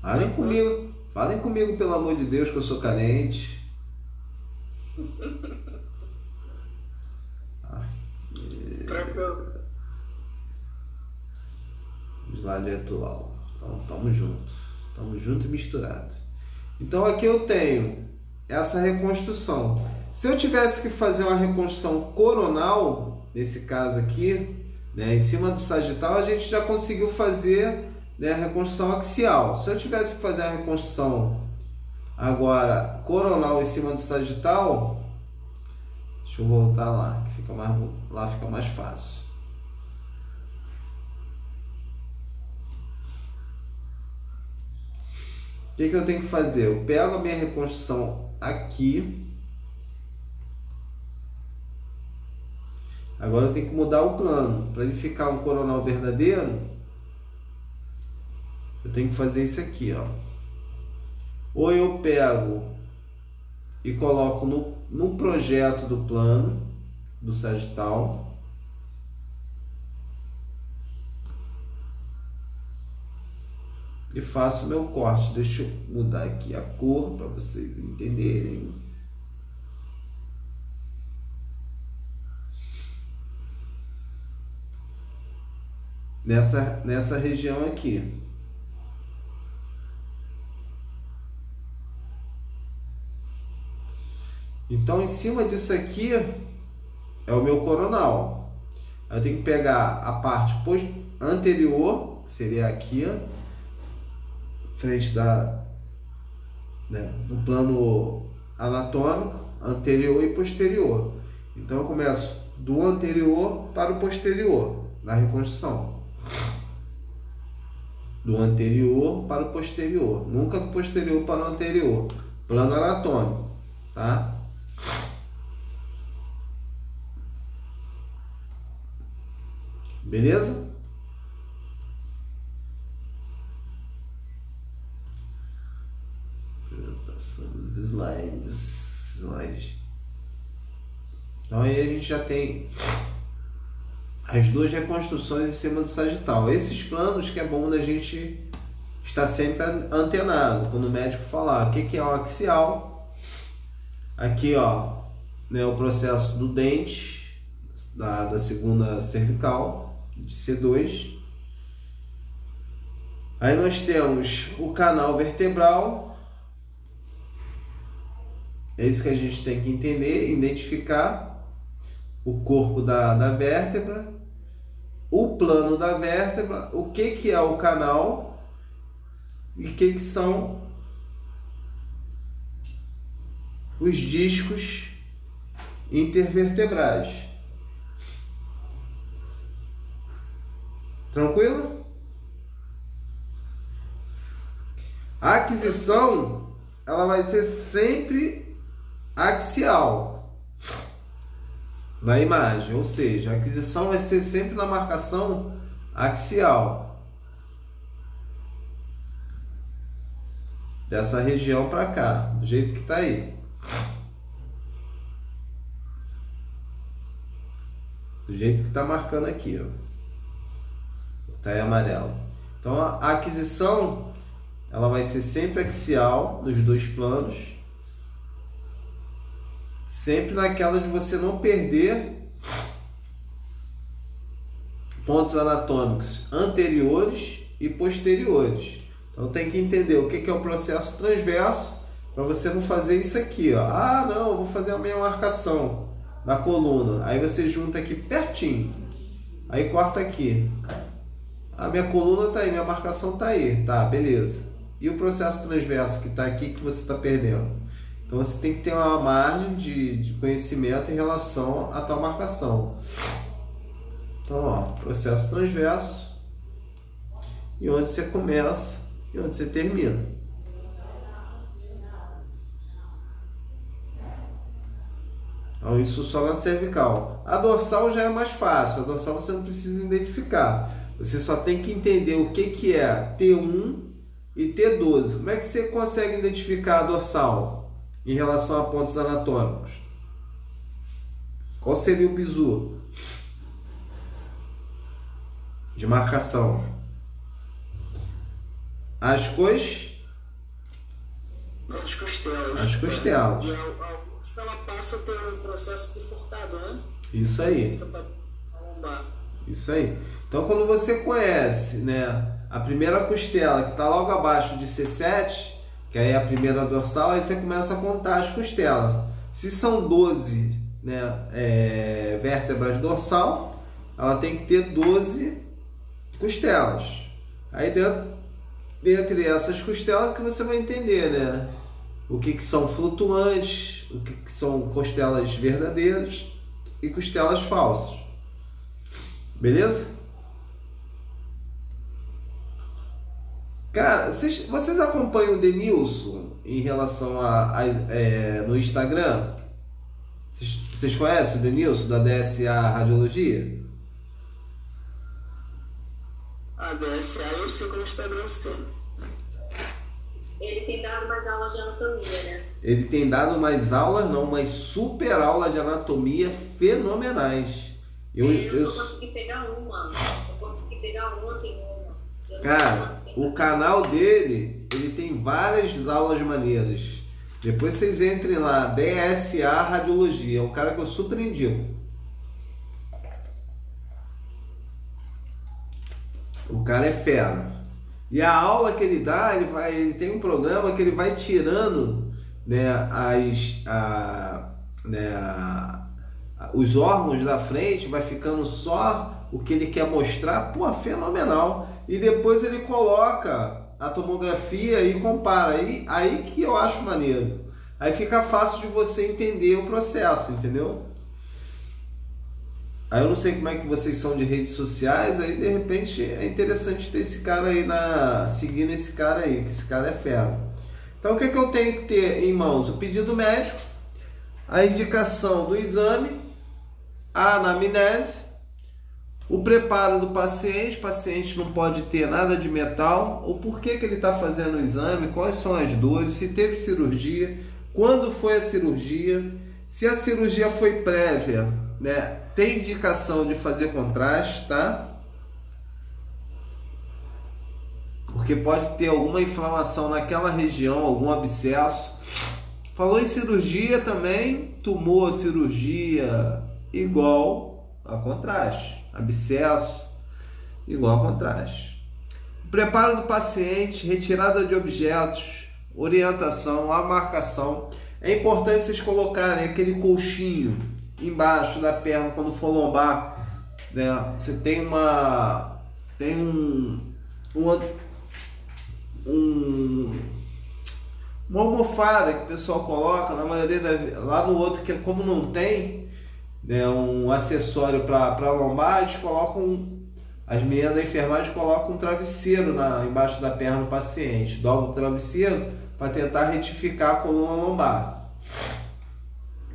Falem comigo. Falem comigo, pelo amor de Deus, que eu sou carente. Tranquilo. Slide atual. Então, tamo junto. Tamo junto e misturado. Então, aqui eu tenho essa reconstrução. Se eu tivesse que fazer uma reconstrução coronal, nesse caso aqui, né, em cima do sagital, a gente já conseguiu fazer né, a reconstrução axial. Se eu tivesse que fazer a reconstrução agora coronal em cima do sagital, deixa eu voltar lá, que fica mais, lá fica mais fácil. O que, que eu tenho que fazer? Eu pego a minha reconstrução aqui Agora eu tenho que mudar o plano. Para ele ficar um coronal verdadeiro, eu tenho que fazer isso aqui, ó. Ou eu pego e coloco no, no projeto do plano do sagital. E faço meu corte. Deixa eu mudar aqui a cor para vocês entenderem. nessa, nessa região aqui. Então, em cima disso aqui é o meu coronal. Eu tenho que pegar a parte anterior, seria aqui, frente da né, do plano anatômico, anterior e posterior. Então, eu começo do anterior para o posterior na reconstrução do anterior para o posterior, nunca do posterior para o anterior. Plano anatômico, tá? Beleza? Apresentação dos slides. slides. Então aí a gente já tem as duas reconstruções em cima do sagital. Esses planos que é bom da gente estar sempre antenado quando o médico falar o que, que é o axial. Aqui, ó, né, o processo do dente da, da segunda cervical de C2. Aí nós temos o canal vertebral. É isso que a gente tem que entender, identificar o corpo da, da vértebra o plano da vértebra, o que, que é o canal e o que, que são os discos intervertebrais. Tranquilo? A aquisição ela vai ser sempre axial. na imagem, ou seja, a aquisição vai ser sempre na marcação axial. Dessa região para cá, do jeito que está aí. Do jeito que está marcando aqui, ó. Tá em amarelo. Então a aquisição ela vai ser sempre axial nos dois planos sempre naquela de você não perder pontos anatômicos anteriores e posteriores. Então tem que entender o que é o processo transverso para você não fazer isso aqui. Ó. Ah, não, eu vou fazer a minha marcação da coluna. Aí você junta aqui pertinho. Aí corta aqui. A minha coluna está aí, minha marcação está aí. Tá, beleza. E o processo transverso que está aqui que você está perdendo? Então você tem que ter uma margem de, de conhecimento em relação à tua marcação. Então, ó, processo transverso e onde você começa e onde você termina. Então, isso só na cervical. A dorsal já é mais fácil, a dorsal você não precisa identificar. Você só tem que entender o que, que é T1 e T12. Como é que você consegue identificar a dorsal? em relação a pontos anatômicos? Qual seria o bizu de marcação? As cois? As costelas. As costelas. Ela passa a ter um processo bifurcado, né? Isso aí. Isso aí. Então, quando você conhece, né, a primeira costela que está logo abaixo de C7, que aí é a primeira dorsal, aí você começa a contar as costelas. Se são 12 né, é, vértebras dorsal, ela tem que ter 12 costelas. Aí dentro, dentre essas costelas que você vai entender, né? O que, que são flutuantes, o que, que são costelas verdadeiras e costelas falsas. Beleza? Cara, vocês, vocês acompanham o Denilson em relação a, a é, no Instagram? Vocês, vocês conhecem o Denilson da DSA Radiologia? A DSA eu sei como Instagram sim. Ele tem dado mais aulas de anatomia, né? Ele tem dado mais aulas, não, mas super aulas de anatomia fenomenais. Eu, eu, eu só consegui pegar uma. Eu consegui pegar uma, tem uma. Cara, o canal dele, ele tem várias aulas maneiras. Depois vocês entrem lá, DSA Radiologia, é um cara que eu super indico. O cara é fera. E a aula que ele dá, ele vai, ele tem um programa que ele vai tirando, né, as, a, né, a, os órgãos da frente, vai ficando só o que ele quer mostrar, pô, fenomenal e depois ele coloca a tomografia e compara. Aí, aí que eu acho maneiro. Aí fica fácil de você entender o processo, entendeu? Aí eu não sei como é que vocês são de redes sociais, aí de repente é interessante ter esse cara aí na seguindo esse cara aí, que esse cara é fera. Então o que, é que eu tenho que ter em mãos? O pedido médico, a indicação do exame, a anamnese, o preparo do paciente, o paciente não pode ter nada de metal, o porquê que ele está fazendo o exame, quais são as dores, se teve cirurgia, quando foi a cirurgia, se a cirurgia foi prévia, né? Tem indicação de fazer contraste, tá? Porque pode ter alguma inflamação naquela região, algum abscesso. Falou em cirurgia também, tumor, cirurgia, igual a contraste abscesso, igual a contraste. Preparo do paciente, retirada de objetos, orientação, a marcação. É importante vocês colocarem aquele colchinho embaixo da perna quando for lombar. Né? Você tem uma. Tem um. um, um uma almofada que o pessoal coloca, na maioria da, lá no outro que como não tem, né, um acessório para lombar, eles colocam, as meninas da enfermagem colocam um travesseiro na, embaixo da perna do paciente, dobra o travesseiro para tentar retificar a coluna lombar.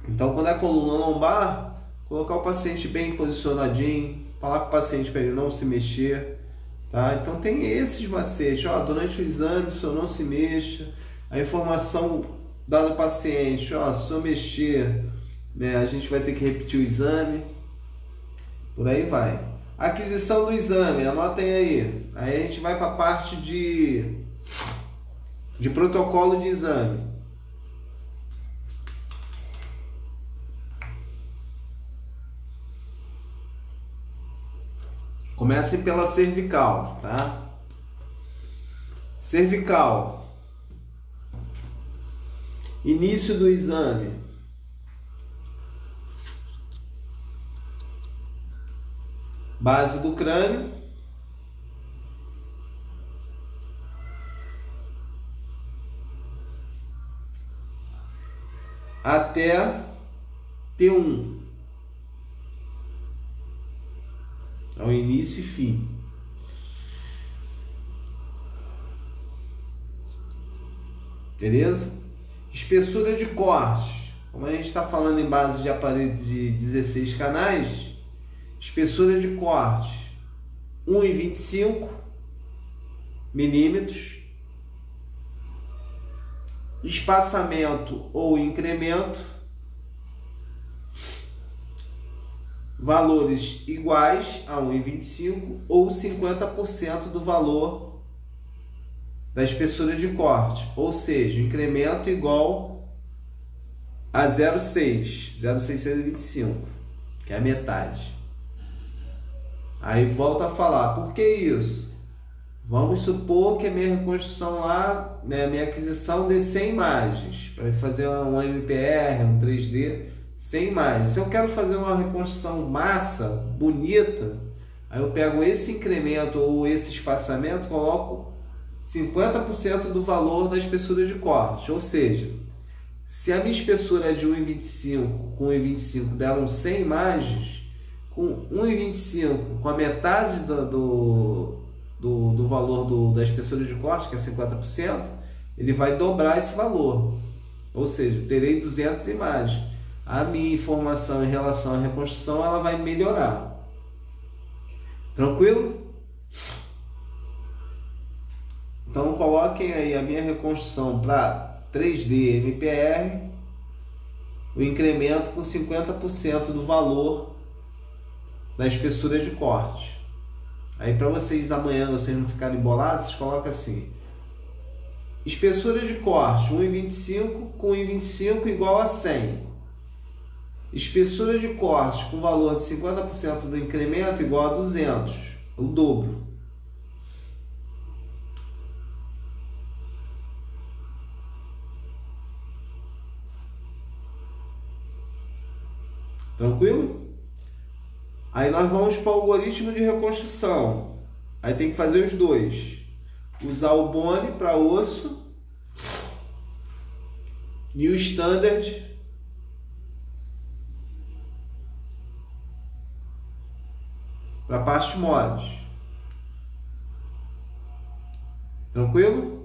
Então, quando é coluna lombar, colocar o paciente bem posicionadinho, falar com o paciente para ele não se mexer, tá? Então tem esses macetes, ó, durante o exame, o senhor não se mexa, a informação dada ao paciente, ó, se senhor mexer, né, a gente vai ter que repetir o exame, por aí vai. Aquisição do exame, anotem aí. Aí a gente vai para a parte de, de protocolo de exame. Comecem pela cervical, tá? Cervical. Início do exame. Base do crânio. Até T1. Ao início e fim. Beleza? Espessura de corte. Como a gente está falando em base de aparelho de 16 canais, espessura de corte 1,25 milímetros. Espaçamento ou incremento valores iguais a 1,25 ou 50% do valor da espessura de corte, ou seja, incremento igual a 0,6, 0,625, que é a metade. Aí volta a falar, por que isso? Vamos supor que a minha reconstrução lá, né, minha aquisição de 100 imagens, para fazer um MPR, um 3D, sem mais. Se eu quero fazer uma reconstrução massa, bonita, aí eu pego esse incremento ou esse espaçamento, coloco 50% do valor da espessura de corte. Ou seja, se a minha espessura é de 1,25 com 1,25 deram 100 imagens, com 1,25 com a metade do, do, do, do valor do, da espessura de corte, que é 50%, ele vai dobrar esse valor. Ou seja, terei 200 imagens a minha informação em relação à reconstrução ela vai melhorar. Tranquilo? Então coloquem aí a minha reconstrução para 3D MPR, o incremento com 50% do valor da espessura de corte. Aí para vocês amanhã vocês não ficarem bolados, vocês colocam assim: espessura de corte 1,25 com 1,25 igual a 100. Espessura de corte com valor de 50% do incremento igual a 200, o dobro. Tranquilo? Aí nós vamos para o algoritmo de reconstrução. Aí tem que fazer os dois. Usar o bone para osso e o standard para parte moles. Tranquilo?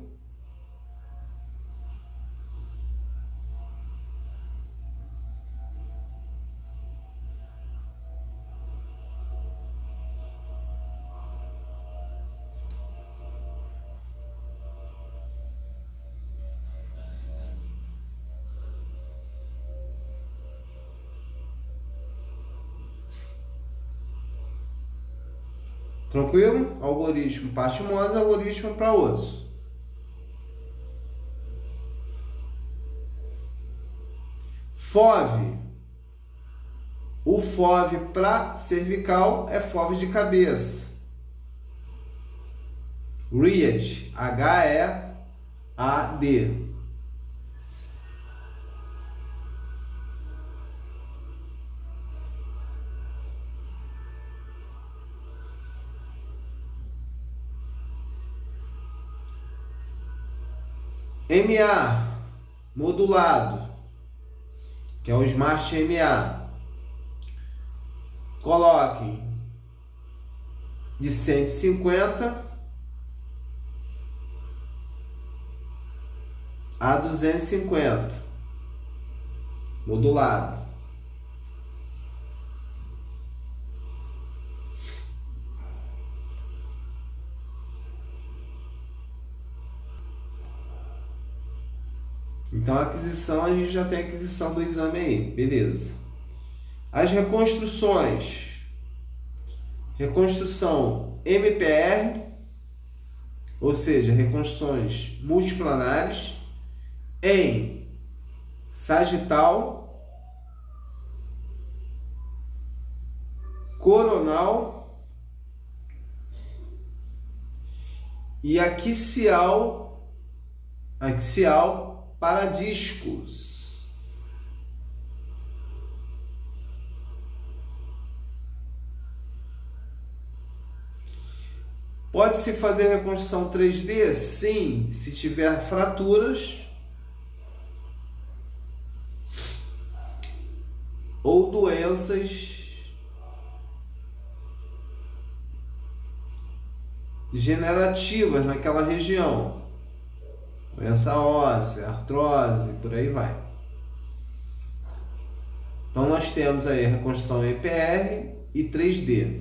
Algoritmo parte monos, algoritmo para osso. FOV. O FOV para cervical é FOV de cabeça. READ. H-E-A-D. MA modulado, que é o Smart MA. Coloquem de 150 a 250 modulado. Então, a aquisição, a gente já tem a aquisição do exame aí, beleza. As reconstruções. Reconstrução MPR, ou seja, reconstruções multiplanares em sagital, coronal e axial, axial para discos. Pode-se fazer reconstrução 3D? Sim, se tiver fraturas ou doenças generativas naquela região. Doença óssea, artrose, por aí vai. Então nós temos aí a reconstrução EPR e 3D.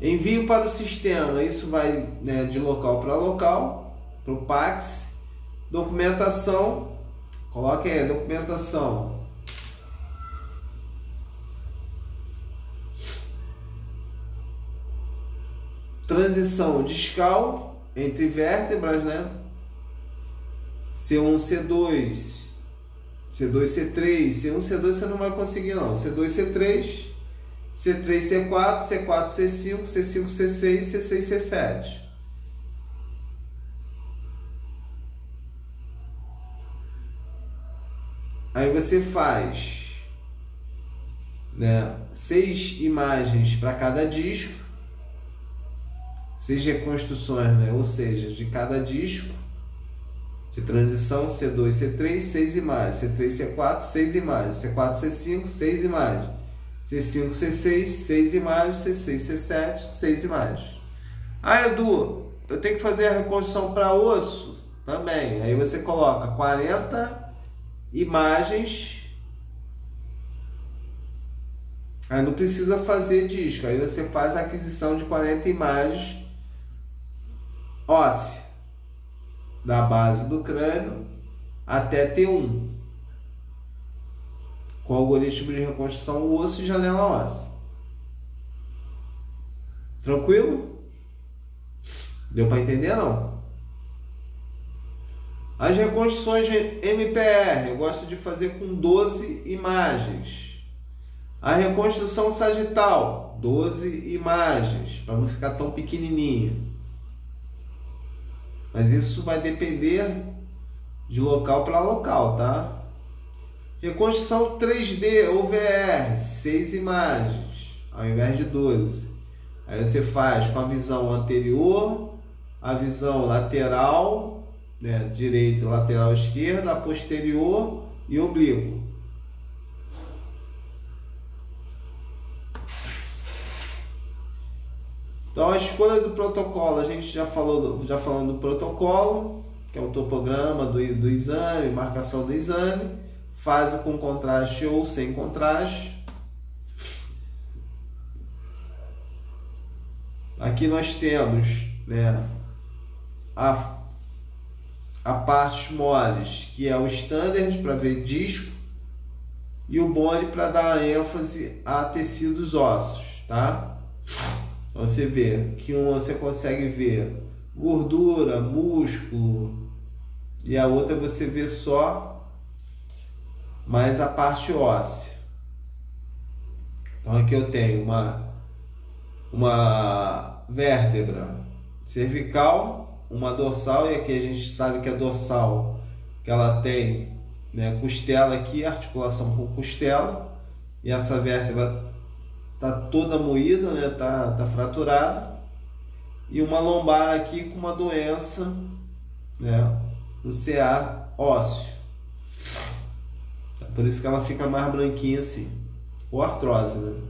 Envio para o sistema, isso vai né, de local para local, para o PAX. Documentação, coloque aí, documentação. Transição discal entre vértebras, né? C1, C2, C2, C3, C1, C2 você não vai conseguir não. C2, C3 C3, C4, C4, C5, C5, C6, C6, C7. Aí você faz né, seis imagens para cada disco, seis reconstruções, né, ou seja, de cada disco de transição C2, C3, seis imagens, C3, C4, seis imagens, C4, C5, seis imagens. C5, C6, 6 imagens, C6, C7, 6 imagens. Ah, Edu, eu tenho que fazer a reconstrução para osso também. Aí você coloca 40 imagens. Aí não precisa fazer disco. Aí você faz a aquisição de 40 imagens óssea da base do crânio até T1 com algoritmo de reconstrução osso e janela óssea. Tranquilo? Deu para entender não? As reconstruções MPR eu gosto de fazer com 12 imagens. A reconstrução sagital, 12 imagens, para não ficar tão pequenininha. Mas isso vai depender de local para local, tá? Reconstrução 3D ou VR, 6 imagens ao invés de 12. Aí você faz com a visão anterior, a visão lateral, né, direita, lateral esquerda, posterior e oblíquo. Então a escolha do protocolo, a gente já falou, já falando do protocolo, que é o topograma do, do exame, marcação do exame fase com contraste ou sem contraste. Aqui nós temos né, a, a partes moles, que é o standard para ver disco, e o bone para dar ênfase a tecidos ossos, tá? Você vê que um você consegue ver gordura, músculo, e a outra você vê só mais a parte óssea. Então aqui eu tenho uma, uma vértebra cervical, uma dorsal, e aqui a gente sabe que a dorsal que ela tem né, costela aqui, articulação com costela, e essa vértebra tá toda moída, né, tá, tá fraturada, e uma lombar aqui com uma doença, né, no CA ósseo. Por isso que ela fica mais branquinha assim. Ou artrose, né?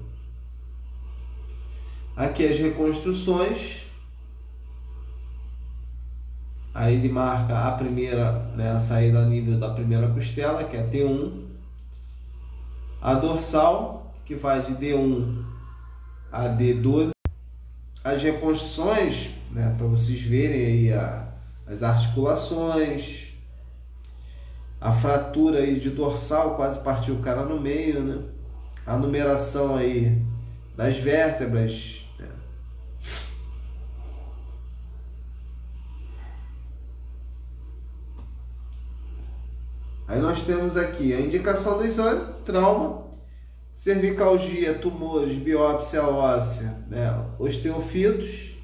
Aqui as reconstruções. Aí ele marca a primeira, né, a saída a nível da primeira costela, que é T1. A dorsal, que vai de D1 a D12. As reconstruções, né, para vocês verem aí a, as articulações, a fratura aí de dorsal, quase partiu o cara no meio, né? A numeração aí das vértebras. Né? Aí nós temos aqui a indicação do exame, trauma, cervicalgia, tumores, biópsia óssea, né? osteofitos,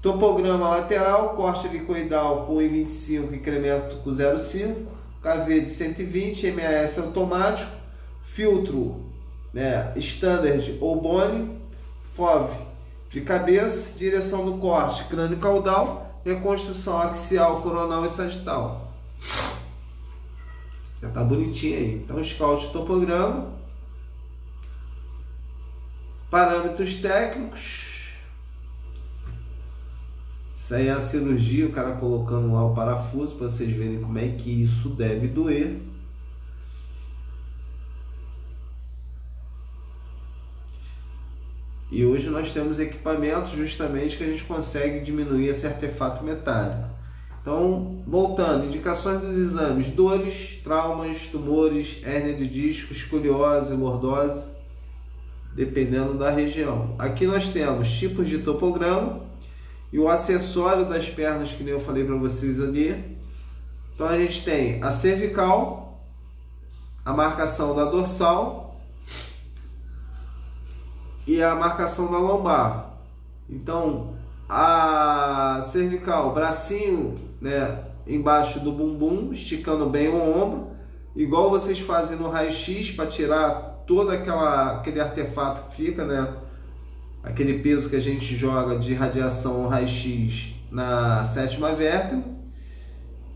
topograma lateral, corte helicoidal com 1,25 incremento com 0,5, KV de 120, MAS automático, filtro né, standard ou bone, FOV de cabeça, direção do corte, crânio caudal, reconstrução axial, coronal e sagital. Já tá bonitinho aí. Então, scout topograma, parâmetros técnicos. Isso aí é a cirurgia, o cara colocando lá o parafuso para vocês verem como é que isso deve doer. E hoje nós temos equipamentos justamente que a gente consegue diminuir esse artefato metálico. Então, voltando, indicações dos exames: dores, traumas, tumores, hérnia de disco, escoliose, lordose, dependendo da região. Aqui nós temos tipos de topograma e o acessório das pernas que nem eu falei para vocês ali. Então a gente tem a cervical, a marcação da dorsal e a marcação da lombar. Então, a cervical, bracinho, né, embaixo do bumbum, esticando bem o ombro, igual vocês fazem no raio-x para tirar todo aquela, aquele artefato que fica, né? Aquele peso que a gente joga de radiação raio-x na sétima vértebra.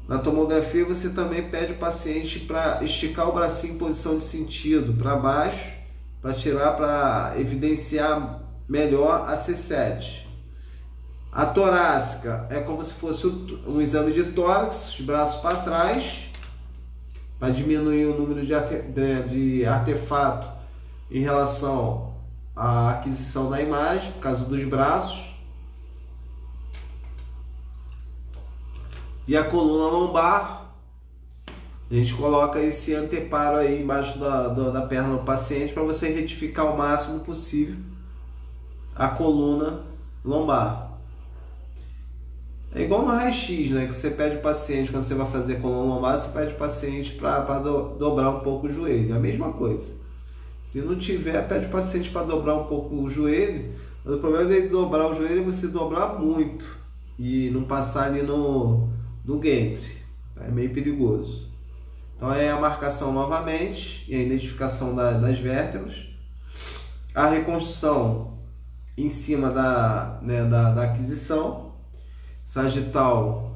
Na tomografia você também pede o paciente para esticar o bracinho em posição de sentido para baixo para tirar, para evidenciar melhor a C7. A torácica é como se fosse um exame de tórax, os braços para trás, para diminuir o número de, de artefato em relação à aquisição da imagem, por causa dos braços. E a coluna lombar a gente coloca esse anteparo aí embaixo da, da perna do paciente para você retificar o máximo possível a coluna lombar. É igual no raio-x, né? Que você pede o paciente, quando você vai fazer coluna lombar, você pede o paciente para do, dobrar um pouco o joelho. É a mesma coisa. Se não tiver, pede o paciente para dobrar um pouco o joelho. Mas o problema dele dobrar o joelho é você dobrar muito e não passar ali no, no gantry. É meio perigoso. Então é a marcação novamente e a identificação da, das vértebras. A reconstrução em cima da, né, da, da, aquisição. Sagital,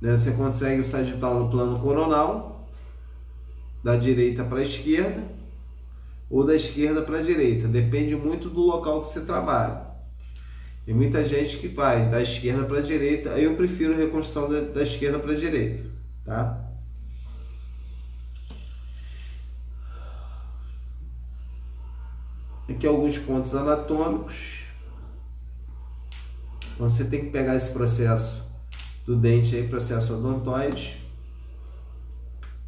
né, você consegue o sagital no plano coronal, da direita para a esquerda, ou da esquerda para a direita. Depende muito do local que você trabalha. Tem muita gente que vai da esquerda para a direita. Eu prefiro a reconstrução da esquerda para a direita, tá? Aqui alguns pontos anatômicos. Então, você tem que pegar esse processo do dente aí, processo odontoide,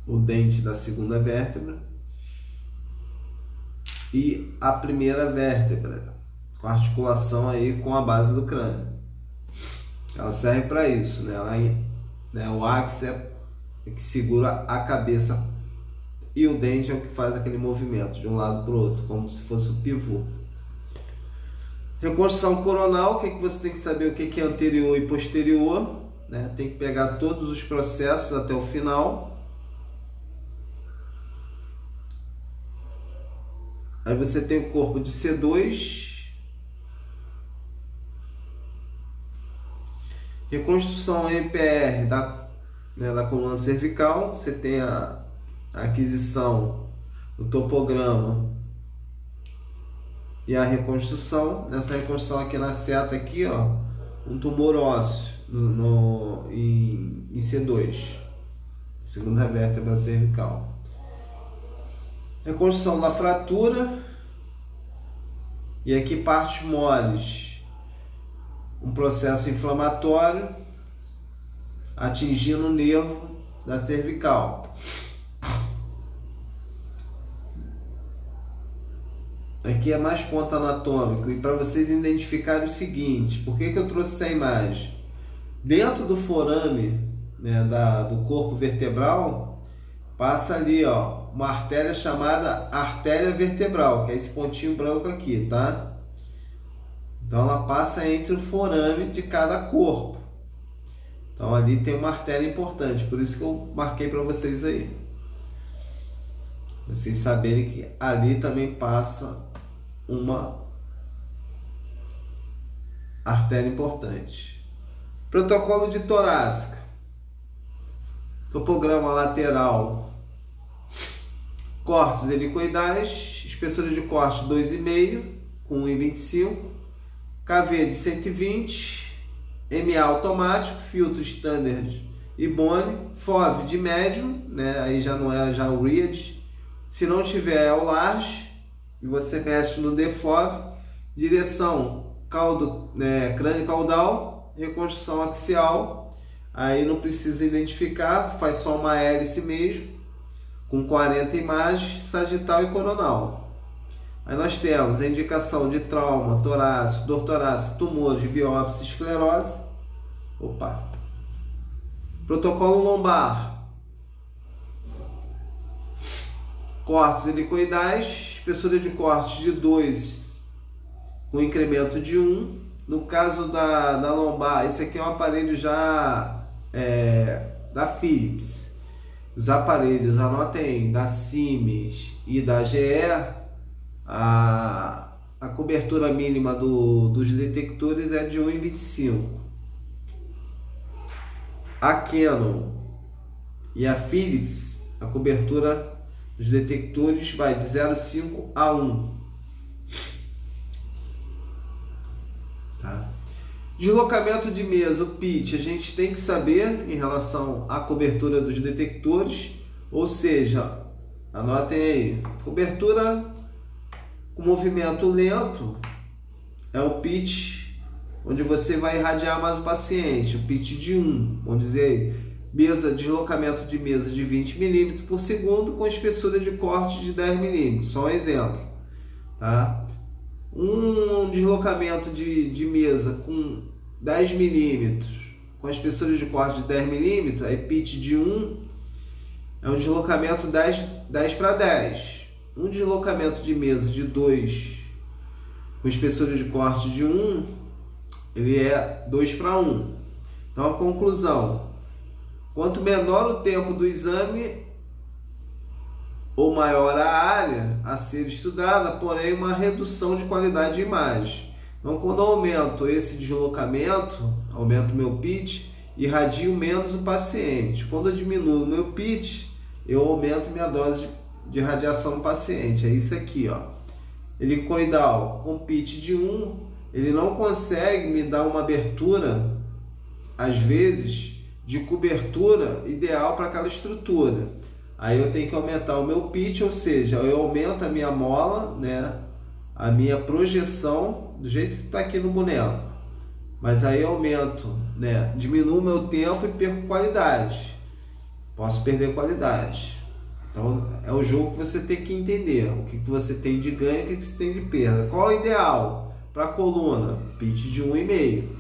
o dente da segunda vértebra e a primeira vértebra, com articulação aí com a base do crânio. Ela serve para isso, né? Ela, né? O axis é que segura a cabeça e o dente é o que faz aquele movimento de um lado para o outro, como se fosse o pivô. Reconstrução coronal, o que, é que você tem que saber o que é anterior e posterior, né? tem que pegar todos os processos até o final. Aí você tem o corpo de C2. Reconstrução MPR da, né, da coluna cervical, você tem a a aquisição do topograma e a reconstrução. Nessa reconstrução aqui na seta aqui, ó, um tumor ósseo no, no em, em C2, segunda vértebra cervical. Reconstrução da fratura e aqui partes moles, um processo inflamatório atingindo o nervo da cervical. Aqui é mais ponto anatômico e para vocês identificarem o seguinte, por que, que eu trouxe essa imagem? Dentro do forame né, da, do corpo vertebral passa ali ó, uma artéria chamada artéria vertebral, que é esse pontinho branco aqui, tá? Então ela passa entre o forame de cada corpo. Então ali tem uma artéria importante, por isso que eu marquei para vocês aí. Vocês saberem que ali também passa uma artéria importante. Protocolo de torácica. Topograma lateral. Cortes helicoidais, espessura de corte 2,5 com 1,25. KV de 120. MA automático, filtro standard e bone, FOV de médio, né? Aí já não é já o RIAD. Se não tiver é o large, e você mexe no DEFOV, direção caldo, né, crânio caudal, reconstrução axial, aí não precisa identificar, faz só uma hélice mesmo, com 40 imagens, sagital e coronal. Aí nós temos a indicação de trauma, torácico, dor torácica, tumor de biópsia, esclerose. Opa. Protocolo lombar. Cortes helicoidais, espessura de corte de 2 com incremento de 1. Um. No caso da, da lombar, esse aqui é um aparelho já é, da Philips. Os aparelhos, anotem da Siemens e da GE, a, a cobertura mínima do, dos detectores é de 1,25. A Canon e a Philips, a cobertura os detectores vai de 0,5 a 1. Tá? Deslocamento de mesa, o pitch, a gente tem que saber em relação à cobertura dos detectores, ou seja, anotem aí, cobertura com movimento lento é o pitch onde você vai irradiar mais o paciente, o pitch de 1, vamos dizer mesa, deslocamento de mesa de 20 milímetros por segundo com espessura de corte de 10 milímetros, só um exemplo, tá? Um deslocamento de, de mesa com 10 milímetros com espessura de corte de 10 milímetros, aí pitch de 1 é um deslocamento 10, 10 para 10. Um deslocamento de mesa de 2 com espessura de corte de 1, ele é 2 para 1. Então a conclusão, Quanto menor o tempo do exame, ou maior a área a ser estudada, porém uma redução de qualidade de imagem. Então, quando aumento esse deslocamento, aumento meu pitch, irradio menos o paciente. Quando eu diminuo meu pitch, eu aumento minha dose de radiação no paciente. É isso aqui, ó. Helicoidal com pitch de 1, ele não consegue me dar uma abertura, às vezes, de cobertura ideal para aquela estrutura. Aí eu tenho que aumentar o meu pitch, ou seja, eu aumento a minha mola, né, a minha projeção do jeito que está aqui no boneco. Mas aí eu aumento, né, diminuo meu tempo e perco qualidade. Posso perder qualidade. Então é o jogo que você tem que entender. O que, que você tem de ganho e o que, que você tem de perda. Qual é o ideal para a coluna? Pitch de 1,5.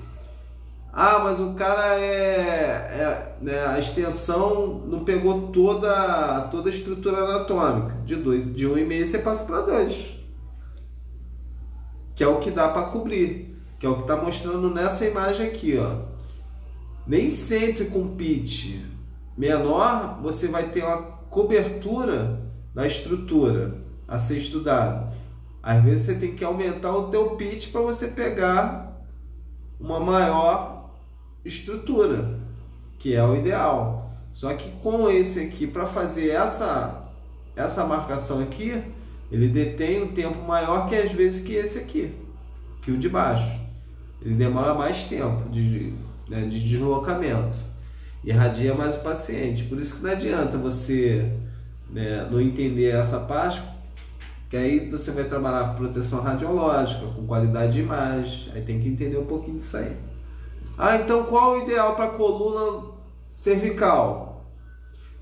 Ah, mas o cara é, é né, a extensão não pegou toda, toda a estrutura anatômica. De dois, de um e meio você passa para dois, que é o que dá para cobrir, que é o que está mostrando nessa imagem aqui, ó. Nem sempre com pitch menor você vai ter uma cobertura da estrutura a ser estudado. Às vezes você tem que aumentar o teu pitch para você pegar uma maior estrutura, que é o ideal. Só que com esse aqui, para fazer essa, essa marcação aqui, ele detém um tempo maior que às vezes que esse aqui, que o de baixo. Ele demora mais tempo de, né, de deslocamento. Irradia mais o paciente. Por isso que não adianta você né, não entender essa parte, que aí você vai trabalhar com proteção radiológica, com qualidade de imagem. Aí tem que entender um pouquinho disso aí. Ah, então qual o ideal para coluna cervical?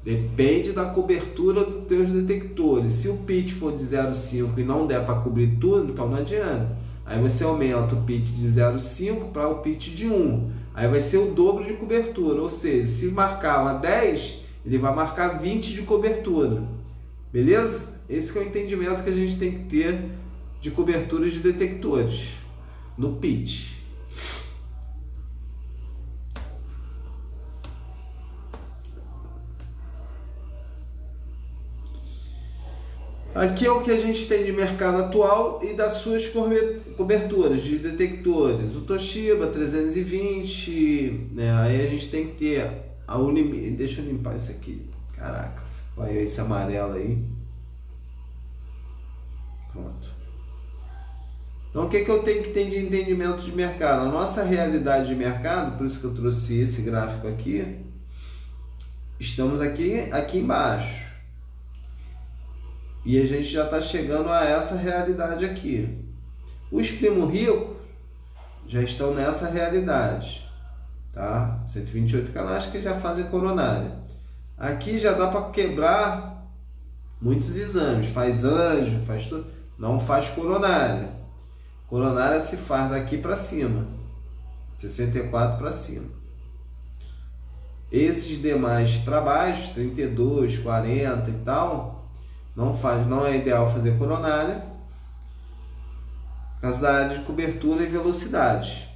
Depende da cobertura dos teus detectores. Se o pitch for de 0,5 e não der para cobrir tudo, então não adianta. Aí você aumenta o pitch de 0,5 para o pitch de 1. Aí vai ser o dobro de cobertura. Ou seja, se marcava 10, ele vai marcar 20 de cobertura. Beleza? Esse é o entendimento que a gente tem que ter de coberturas de detectores no pitch. Aqui é o que a gente tem de mercado atual e das suas coberturas de detectores. O Toshiba 320, né? aí a gente tem que ter a Unimi. Deixa eu limpar isso aqui. Caraca, vai esse amarelo aí. Pronto. Então o que, que eu tenho que ter de entendimento de mercado? A nossa realidade de mercado, por isso que eu trouxe esse gráfico aqui, estamos aqui, aqui embaixo. E a gente já está chegando a essa realidade aqui. Os primo rico já estão nessa realidade, tá? 128 canais que já fazem coronária. Aqui já dá para quebrar muitos exames, faz anjo, faz tudo, não faz coronária. Coronária se faz daqui para cima, 64 para cima. Esses demais para baixo, 32, 40 e tal, não faz, não é ideal fazer coronária, causa da área de cobertura e velocidade.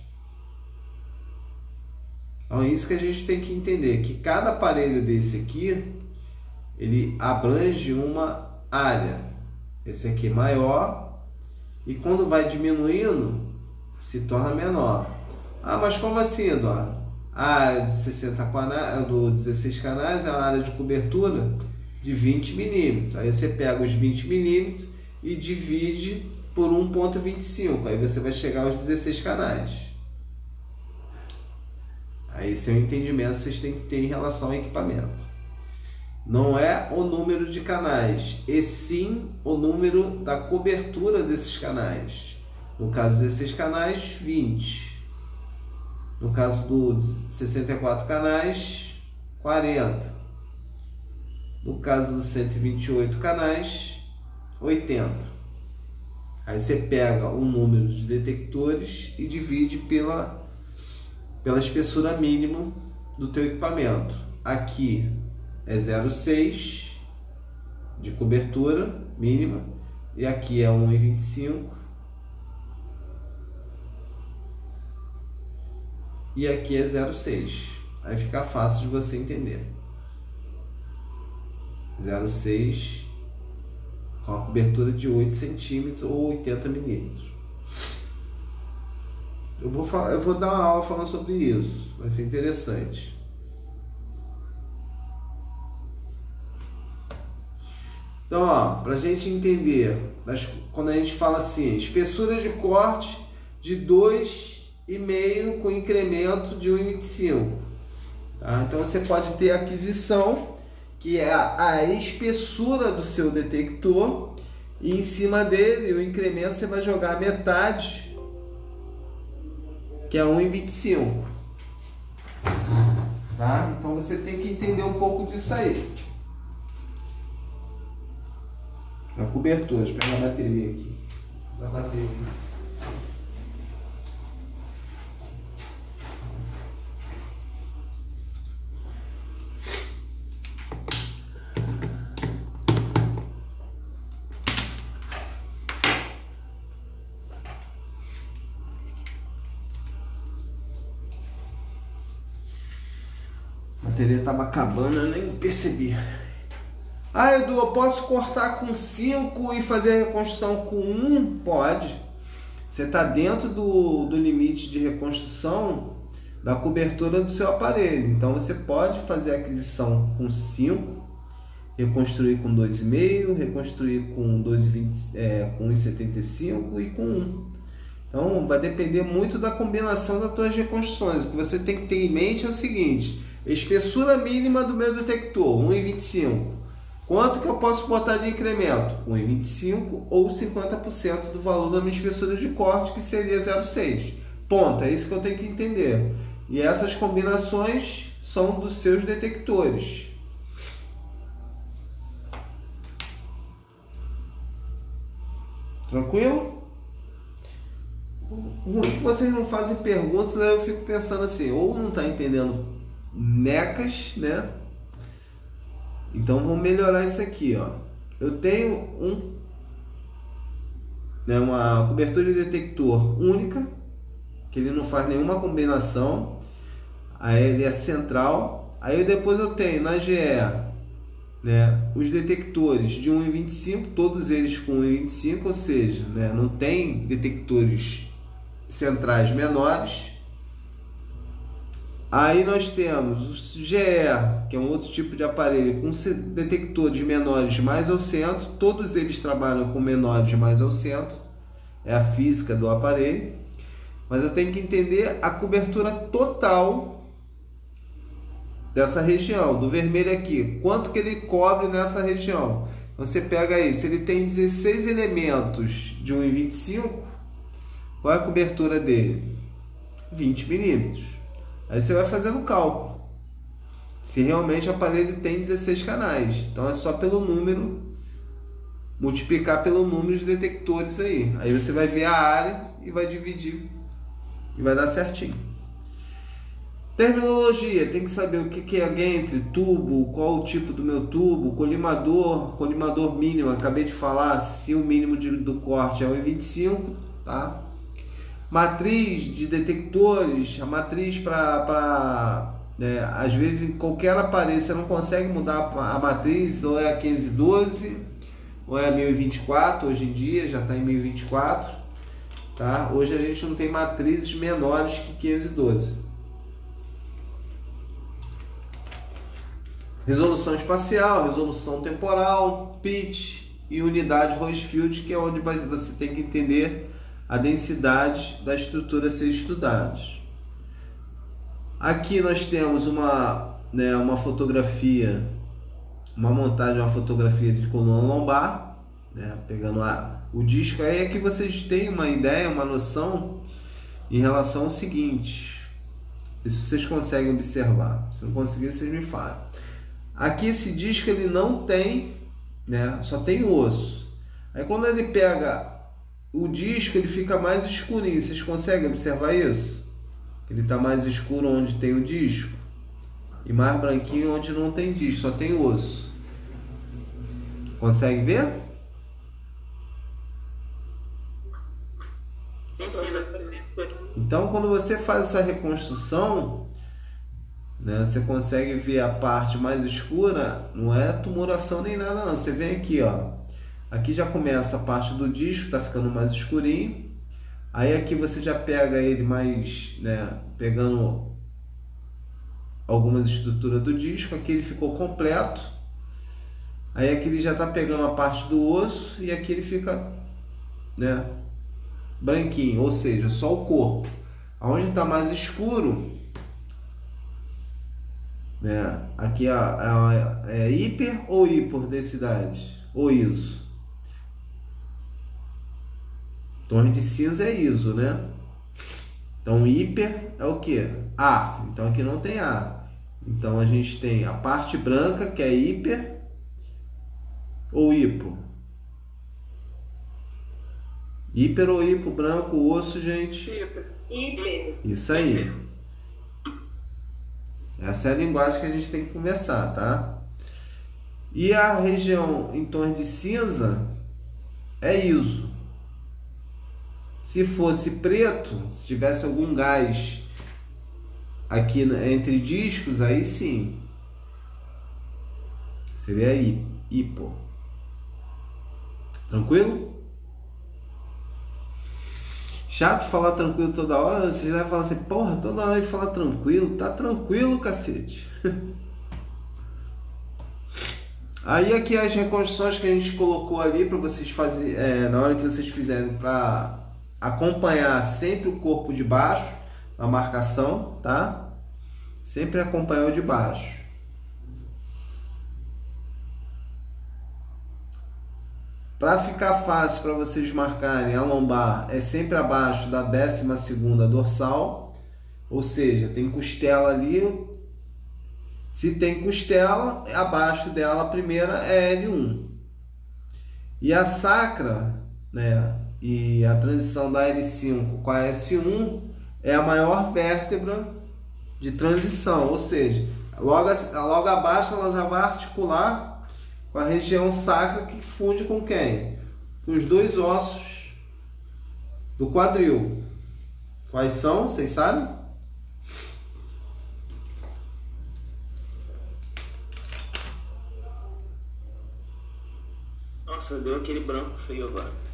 Então é isso que a gente tem que entender, que cada aparelho desse aqui, ele abrange uma área. Esse aqui é maior e quando vai diminuindo, se torna menor. Ah, mas como assim, Dó? A área de 60 canais, do 16 canais é uma área de cobertura de 20 milímetros. Aí você pega os 20 milímetros e divide por 1.25. Aí você vai chegar aos 16 canais. Aí esse é o entendimento que vocês têm que ter em relação ao equipamento. Não é o número de canais, e sim o número da cobertura desses canais. No caso desses canais, 20. No caso do 64 canais, 40. No caso dos 128 canais, 80. Aí você pega o número de detectores e divide pela, pela espessura mínima do teu equipamento. Aqui é 0,6 de cobertura mínima e aqui é 1,25 e aqui é 0,6. Aí fica fácil de você entender. 06 com a cobertura de 8 centímetros ou 80 milímetros. Eu vou, falar, eu vou dar uma aula falando sobre isso, vai ser interessante. Então, para a gente entender, quando a gente fala assim, espessura de corte de 2,5 com incremento de 1,25. Tá? Então você pode ter aquisição que é a espessura do seu detector, e em cima dele, o incremento, você vai jogar metade, que é 1,25. Tá? Então você tem que entender um pouco disso aí. A cobertura, deixa eu pegar a bateria aqui. Da bateria. Estava acabando, eu nem percebi. Ah, Edu, eu posso cortar com 5 e fazer a reconstrução com 1? Um? Pode. Você está dentro do, do limite de reconstrução da cobertura do seu aparelho. Então você pode fazer aquisição com 5, reconstruir com 2,5, reconstruir com 2,20, é, com 1,75 e com 1. Então vai depender muito da combinação das suas reconstruções. O que você tem que ter em mente é o seguinte: Espessura mínima do meu detector, 1,25. Quanto que eu posso botar de incremento? 1,25 ou 50% do valor da minha espessura de corte, que seria 0,6. Ponto, é isso que eu tenho que entender. E essas combinações são dos seus detectores. Tranquilo? É que vocês não fazem perguntas, aí eu fico pensando assim, ou não está entendendo necas, né? Então vamos melhorar isso aqui, ó. Eu tenho um, né, uma cobertura de detector única, que ele não faz nenhuma combinação. Aí ele é central. Aí depois eu tenho na GE né, os detectores de 1,25, todos eles com 1,25, ou seja, né, não tem detectores centrais menores. Aí nós temos o GE, que é um outro tipo de aparelho com detectores menores mais ao centro, todos eles trabalham com menores mais ao centro, é a física do aparelho. Mas eu tenho que entender a cobertura total dessa região, do vermelho aqui, quanto que ele cobre nessa região. Você pega aí, se ele tem 16 elementos de 1,25, qual é a cobertura dele? 20 milímetros. Aí você vai fazendo o cálculo. Se realmente o aparelho tem 16 canais. Então é só pelo número, multiplicar pelo número de detectores aí. Aí você vai ver a área e vai dividir e vai dar certinho. Terminologia, tem que saber o que é entre tubo, qual o tipo do meu tubo, colimador, colimador mínimo, acabei de falar, se o mínimo de, do corte é 1,25, tá? Matriz de detectores, a matriz para é, às vezes em qualquer aparelho você não consegue mudar a matriz, ou é a 1512, ou é a 1024, hoje em dia já está em 1024, tá? Hoje a gente não tem matrizes menores que 1512. resolução espacial, resolução temporal, pitch e unidade Rosefield, que é onde você tem que entender a densidade da estrutura a ser estudada. Aqui nós temos uma, né, uma fotografia, uma montagem, uma fotografia de coluna lombar, né, pegando a, o disco. Aí é que vocês têm uma ideia, uma noção em relação ao seguinte. Se vocês conseguem observar. Se não conseguir, vocês me falem. Aqui esse disco ele não tem, né? Só tem osso. Aí quando ele pega o disco, ele fica mais escurinho. Vocês conseguem observar isso? Ele está mais escuro onde tem o disco e mais branquinho onde não tem disco, só tem osso. Consegue ver? Então, quando você faz essa reconstrução, né? Você consegue ver a parte mais escura, não é tumoração nem nada não. Você vem aqui, ó. Aqui já começa a parte do disco, tá ficando mais escurinho. Aí aqui você já pega ele mais, né, pegando algumas estruturas do disco, aqui ele ficou completo. Aí aqui ele já tá pegando a parte do osso e aqui ele fica, né, branquinho, ou seja, só o corpo. Aonde está mais escuro, né? Aqui é, é, é hiper ou hiperdensidade? Ou ISO? Torre de cinza é ISO, né? Então hiper é o que? A. Então aqui não tem A. Então a gente tem a parte branca que é hiper ou hipo? Hiper ou hipo branco, osso, gente? Hiper. Hiper. Isso aí. Essa é a linguagem que a gente tem que conversar, tá? E a região em torno de cinza é ISO. Se fosse preto, se tivesse algum gás aqui entre discos, aí sim. Seria hipo. Tranquilo? Chato falar tranquilo toda hora, você já vai falar assim, porra, toda hora ele fala tranquilo, tá tranquilo, cacete. Aí aqui as reconstruções que a gente colocou ali para vocês fazerem, é, na hora que vocês fizerem para acompanhar sempre o corpo de baixo, a marcação, tá? Sempre acompanhar o de baixo. Para ficar fácil para vocês marcarem a lombar, é sempre abaixo da 12 dorsal, ou seja, tem costela ali. Se tem costela, abaixo dela a primeira é L1. E a sacra né, e a transição da L5 com a S1 é a maior vértebra de transição, ou seja, logo, logo abaixo ela já vai articular com a região sacra que funde com quem? Com os dois ossos do quadril. Quais são? Vocês sabem? Nossa, deu aquele branco feio agora.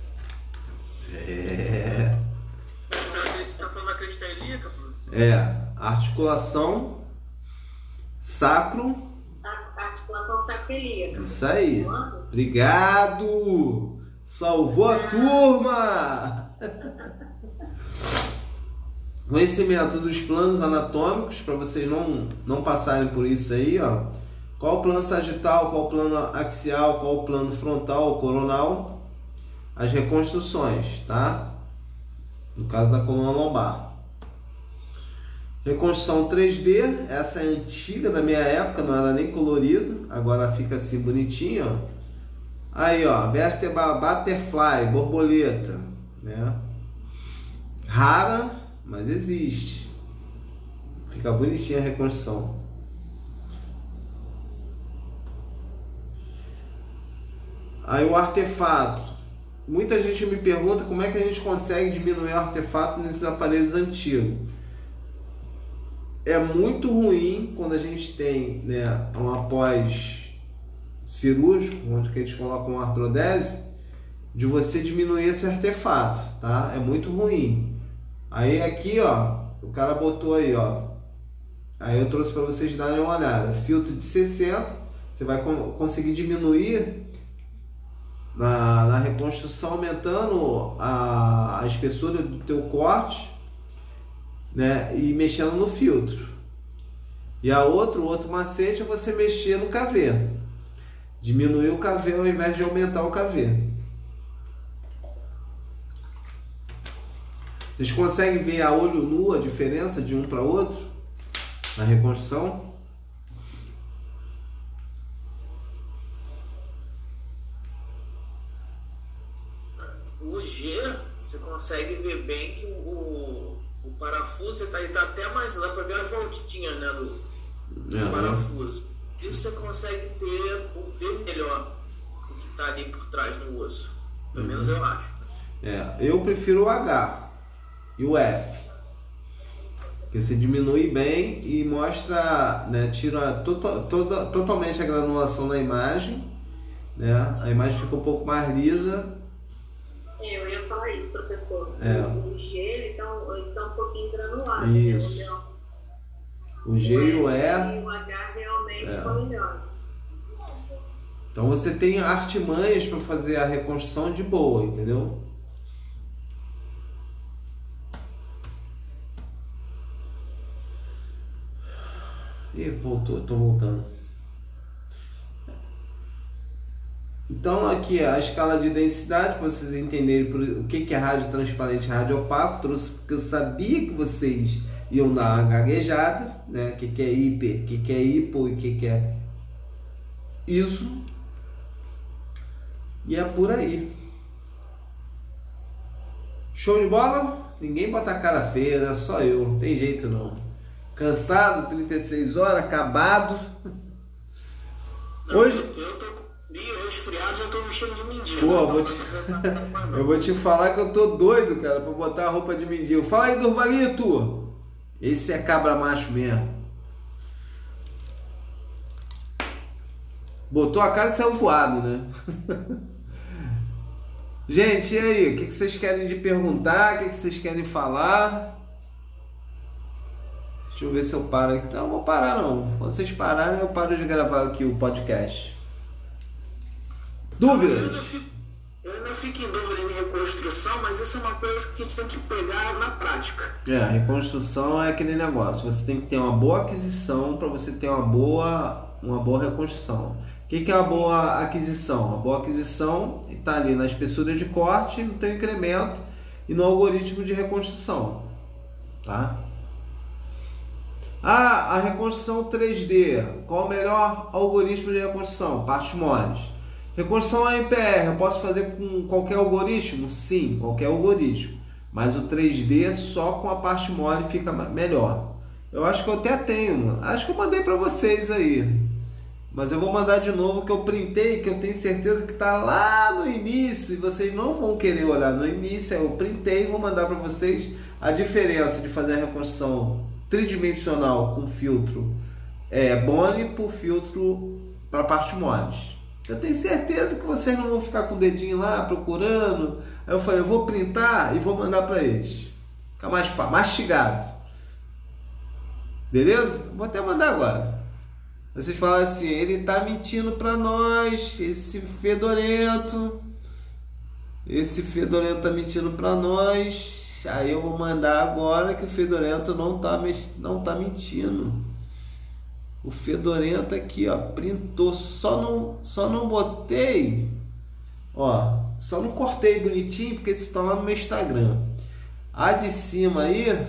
É. Tá falando da? É, articulação sacro. Articulação sacroiliaca. Isso aí. Obrigado! Salvou a turma! Conhecimento dos planos anatômicos, para vocês não, não passarem por isso aí, ó. Qual o plano sagital, qual o plano axial, qual o plano frontal, coronal. As reconstruções, tá? No caso da coluna lombar. Reconstrução 3D, essa é antiga da minha época, não era nem colorido, agora fica assim bonitinho, ó. Aí, ó, vértebra butterfly, borboleta, né? Rara, mas existe. Fica bonitinha a reconstrução. Aí o artefato. Muita gente me pergunta como é que a gente consegue diminuir o artefato nesses aparelhos antigos. É muito ruim quando a gente tem né, um após cirúrgico, onde que eles colocam artrodese, de você diminuir esse artefato, tá? É muito ruim. Aí aqui, ó, o cara botou aí, ó. Aí eu trouxe para vocês darem uma olhada. Filtro de 60, você vai con- conseguir diminuir na, na reconstrução, aumentando a, a espessura do teu corte, né? E mexendo no filtro. E a outro, outro macete é você mexer no KV. Diminuir o KV ao invés de aumentar o KV. Vocês conseguem ver a olho nu a diferença de um para outro na reconstrução? O G, você consegue ver bem que o, o parafuso está tá até mais lá para ver as voltinhas né, do, do Aham. parafuso. Isso você consegue ter, ver melhor o que está ali por trás no osso. Pelo menos eu acho. É, eu prefiro o H e o F. Porque você diminui bem e mostra, né, tira to toda, totalmente a granulação da imagem, né? A imagem fica um pouco mais lisa. É, Eu falar isso, professor. É. O G ele tá, um- pouquinho granulado. Isso. Né? O leão- O G e o E E. H realmente É. estão melhores. Então você tem artimanhas para fazer a reconstrução de boa, entendeu? Ih, voltou, tô voltando. Então aqui a escala de densidade, para vocês entenderem por- o que que é rádio transparente e rádio opaco, trouxe porque eu sabia que vocês iam dar uma gaguejada, né? O que que é hiper, o que que é hipo e o que que é ISO. E é por aí. Show de bola? Ninguém bota a cara feia, né? só eu, não tem jeito não. Cansado, 36 horas, acabado. Hoje, Eu tô com frio, resfriado, tô vestindo de mendigo. Pô, Não vou te- não não não. eu vou te falar que eu tô doido, cara, pra botar a roupa de mendigo. Fala aí, Durvalito! Esse é cabra macho mesmo. Botou a cara e saiu voado, né? Gente, e aí? O que vocês querem de perguntar? O que vocês querem falar? Deixa eu ver se eu paro aqui. Não, vou parar não. Quando vocês pararem, eu paro de gravar aqui o podcast. Eu ainda Dúvidas? fico- Eu ainda fico em dúvida em reconstrução, mas isso é uma coisa que a gente tem que pegar na prática. É, a reconstrução é aquele negócio. Você tem que ter uma boa aquisição para você ter uma boa, uma boa reconstrução. O que, que é uma boa aquisição? Uma boa aquisição está ali na espessura de corte, no teu incremento e no algoritmo de reconstrução. Tá? Ah, a reconstrução 3D. Qual o melhor algoritmo de reconstrução? Partes moles. Reconstrução AMPR, eu posso fazer com qualquer algoritmo? Sim, qualquer algoritmo. Mas o 3D só com a parte mole fica melhor. Eu acho que eu até tenho, acho que eu mandei para vocês aí. Mas eu vou mandar de novo que eu printei, que eu tenho certeza que está lá no início e vocês não vão querer olhar no início. Eu printei e vou mandar para vocês a diferença de fazer a reconstrução tridimensional com filtro é, Bone por filtro para parte moles. Eu tenho certeza que vocês não vão ficar com o dedinho lá procurando. Aí eu falei, eu vou printar e vou mandar para eles. Fica mais mastigado. Beleza? Vou até mandar agora. Vocês falam assim, ele tá mentindo para nós, esse fedorento. Esse fedorento tá mentindo para nós. Aí eu vou mandar agora que o fedorento não tá, não tá mentindo. O fedorento aqui, ó, printou, só não, só não botei, ó, só não cortei bonitinho porque isso está lá no meu Instagram. A de cima aí,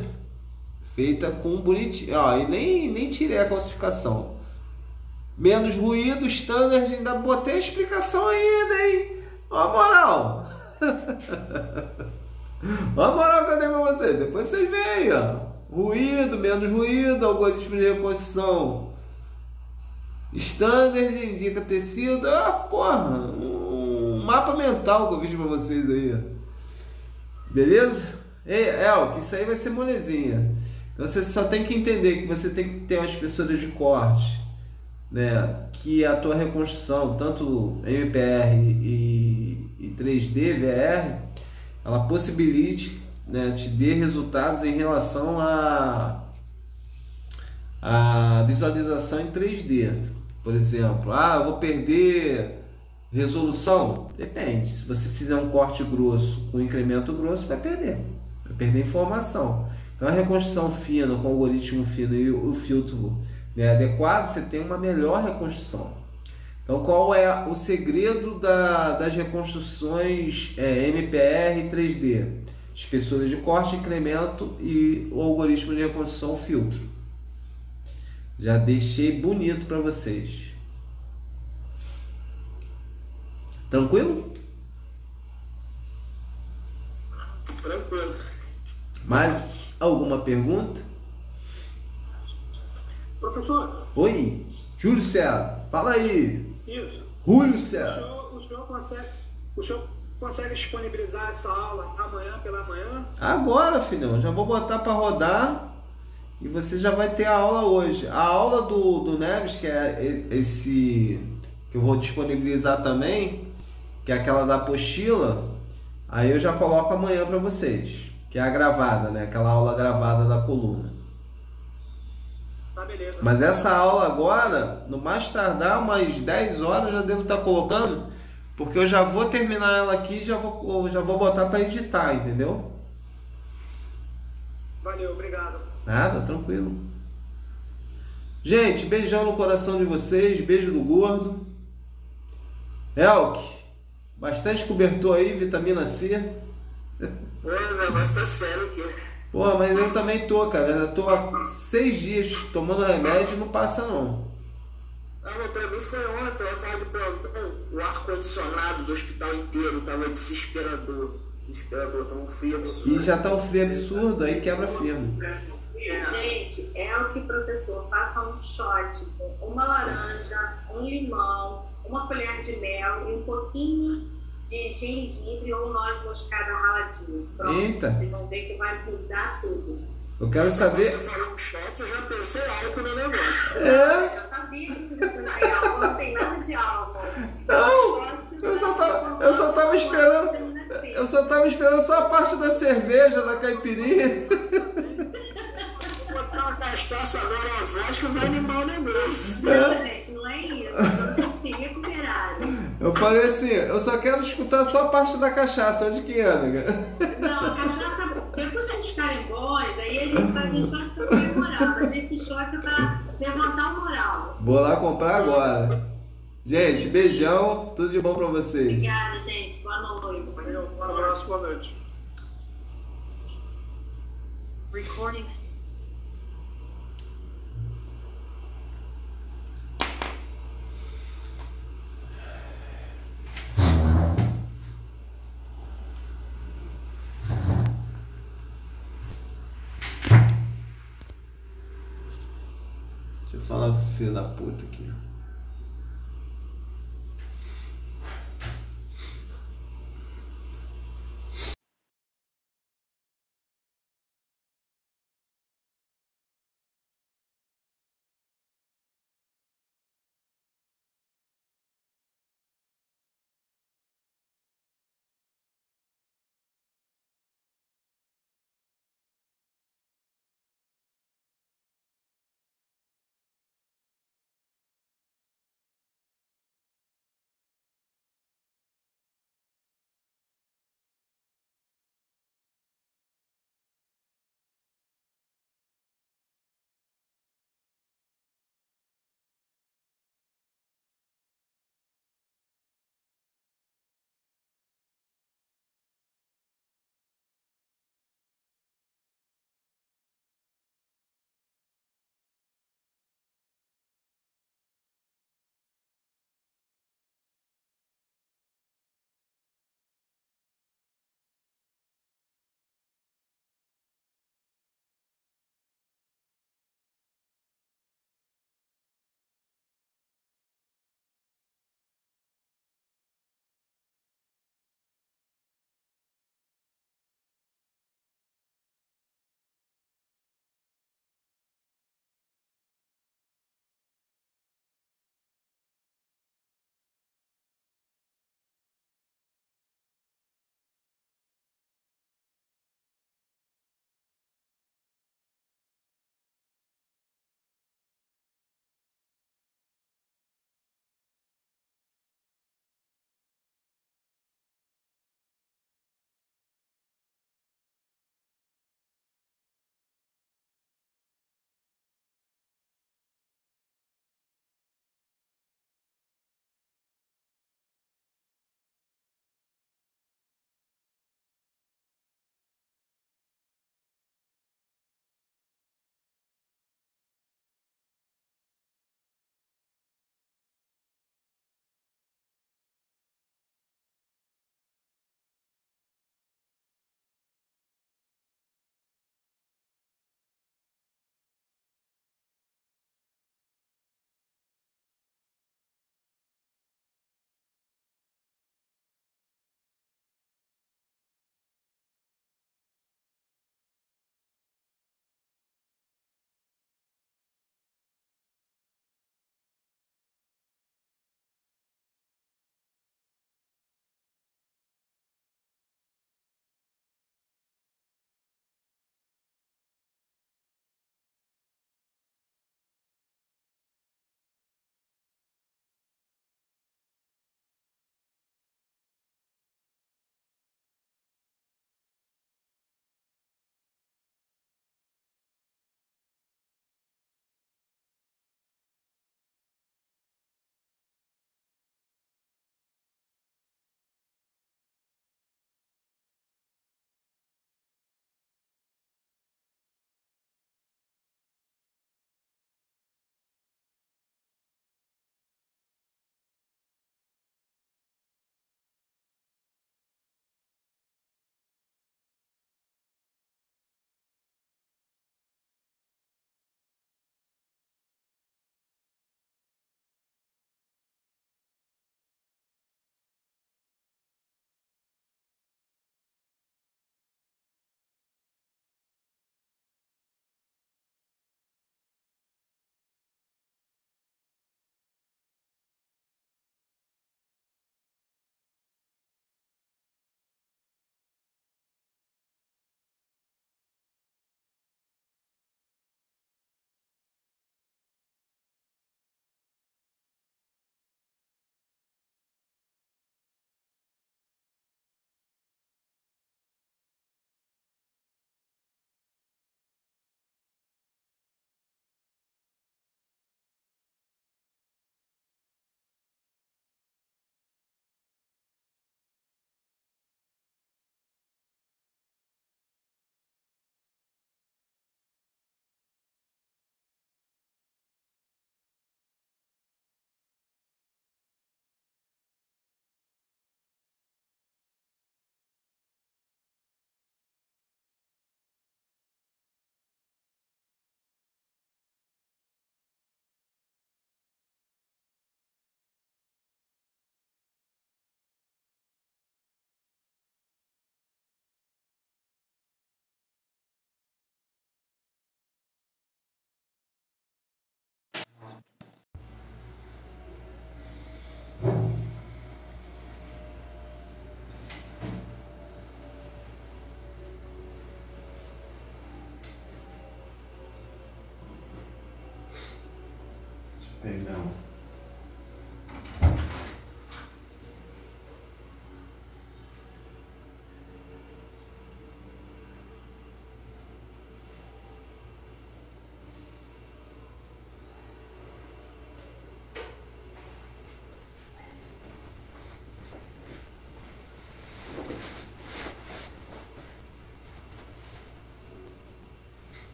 feita com bonitinho, ó, e nem, nem tirei a classificação menos ruído, standard, ainda botei a explicação ainda, hein? Ó a moral. ó a moral que eu dei pra vocês. Depois vocês veem, ó. Ruído, menos ruído, algoritmo de reconstrução. Standard indica tecido. Ah, porra, um mapa mental que eu fiz pra vocês aí. Beleza? Ei, que isso aí vai ser molezinha. Então você só tem que entender que você tem que ter uma espessura de corte né, que a tua reconstrução, tanto MPR e, e 3D VR, ela possibilite, né, te dê resultados em relação a, a visualização em 3D. Por exemplo, ah, eu vou perder resolução? Depende. Se você fizer um corte grosso com incremento grosso, vai perder. Vai perder informação. Então a reconstrução fina com algoritmo fino e o filtro né, adequado, você tem uma melhor reconstrução. Então, qual é o segredo da, das reconstruções é, MPR 3D? Espessura de corte, incremento e o algoritmo de reconstrução filtro. Já deixei bonito para vocês. Tranquilo? Tranquilo. Mais alguma pergunta? Professor. Oi, Júlio César, fala aí. Isso. Júlio César. O senhor, o senhor, consegue, o senhor consegue disponibilizar essa aula amanhã pela manhã? Agora, filhão, já vou botar para rodar e você já vai ter a aula hoje. A aula do, do Neves, que é esse que eu vou disponibilizar também, que é aquela da apostila, aí eu já coloco amanhã para vocês, que é a gravada, né? Aquela aula gravada da coluna. Tá, beleza. Mas essa aula agora, no mais tardar, umas 10 horas, já devo estar colocando, porque eu já vou terminar ela aqui e já vou, já vou botar para editar, entendeu? Valeu, obrigado. Nada, tranquilo. Gente, beijão no coração de vocês, beijo do gordo. Elk, bastante cobertor aí, vitamina C. O negócio tá sério aqui. Pô, mas eu também tô, cara. Eu tô há seis dias tomando remédio e não passa não. Ah, mas pra mim foi ontem, eu tava de plantão, o ar-condicionado do hospital inteiro tava desesperador. Desesperador, tava um frio absurdo. E já tá um frio absurdo, aí quebra firme. Gente, é o que professor, faça um shot com uma laranja, um limão, uma colher de mel e um pouquinho de gengibre ou noz moscada raladinho. Pronto, Eita. vocês vão ver que vai mudar tudo. Eu quero saber. Você falou shot, eu já pensei álcool no negócio. É. Eu já sabia que vocês iam pensar álcool, não tem nada de álcool. Não, eu só tava, eu só tava esperando. Eu só tava esperando só a parte da cerveja, da caipirinha. Botar uma cachaça agora, uma vodka, vai animar o negócio. Não, gente, não é isso. Eu não se recuperarem. Eu falei assim, eu só quero escutar só a parte da cachaça, onde que anda, cara? Não, a cachaça, depois vocês ficarem bons, aí a gente vai ver shot pra comemorar. Mas esse é pra levantar o moral. Vou lá comprar agora. Gente, beijão, tudo de bom pra vocês. Obrigada, gente. Boa noite. Um abraço, boa noite. Recordings. Esse filho da puta aqui.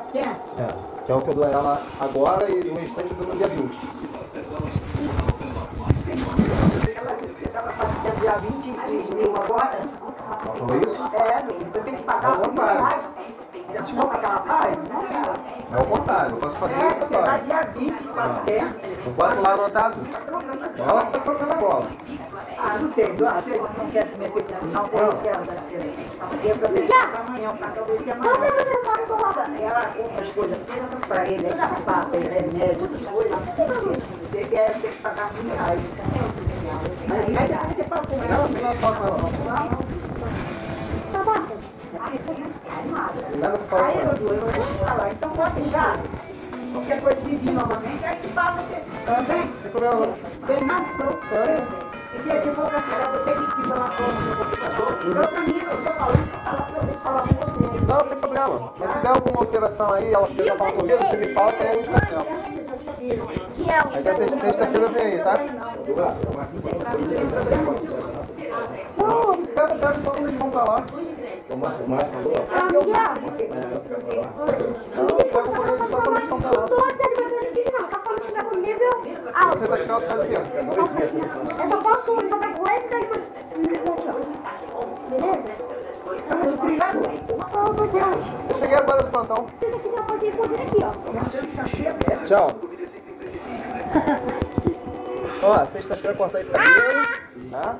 400. É. Que é o que eu dou ela agora e o restante eu dou no dia 20. Ela estava fazendo dia 23 mil agora. Falou isso? É, eu tenho que pagar contrário. mais. Paz? Não, cara. É o contrário, eu posso fazer 20, 400. O quarto lá trocando a bola. Ah, não sei, que não quer se meter não, eu quero dar amanhã, para ser Como amanhã. você não pode colocar? Ela compra as coisas todas para ele, aí sapato, aí remédio, essas coisas. Você quer ter que pagar mil reais. Não não. Tá bom. Aí, eu vou te falar, então pode deixar. Qualquer coisa de vir novamente, aí te fala você. Tá bem, não tem problema não. Tem mais pronto. Porque se for cancelar, você tem que ir pela forma do computador. Eu também, eu estou falando para falar, eu tenho que falar com você. Não, sem problema. Mas se der alguma alteração aí, ela quiser falar comigo, você me fala que aí a gente cancela. Que é o... Aí até sexta-feira vem aí, tá? Não, pega com eles só quando eles vão pra lá. Aqui. Tá tá com. Você tá chato, faz o quê? Eu só posso só pego esse daí. Beleza? Eu cheguei agora do plantão. Você quiser, pode ir fazer aqui, ó. Tchau. Ó, sexta-feira cortar esse cabelo, tá?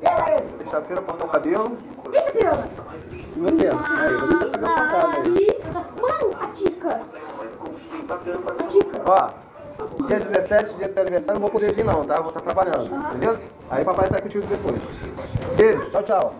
Pega ele. Sexta-feira cortar o cabelo. E você? Aí, você tá cortado aí. Aí. Mano, a Tica. A Tica. Ó, dia 17, dia do teu aniversário, não vou poder vir não, tá? Vou estar trabalhando, beleza? Aí papai sai contigo depois. Beijo, tchau, tchau.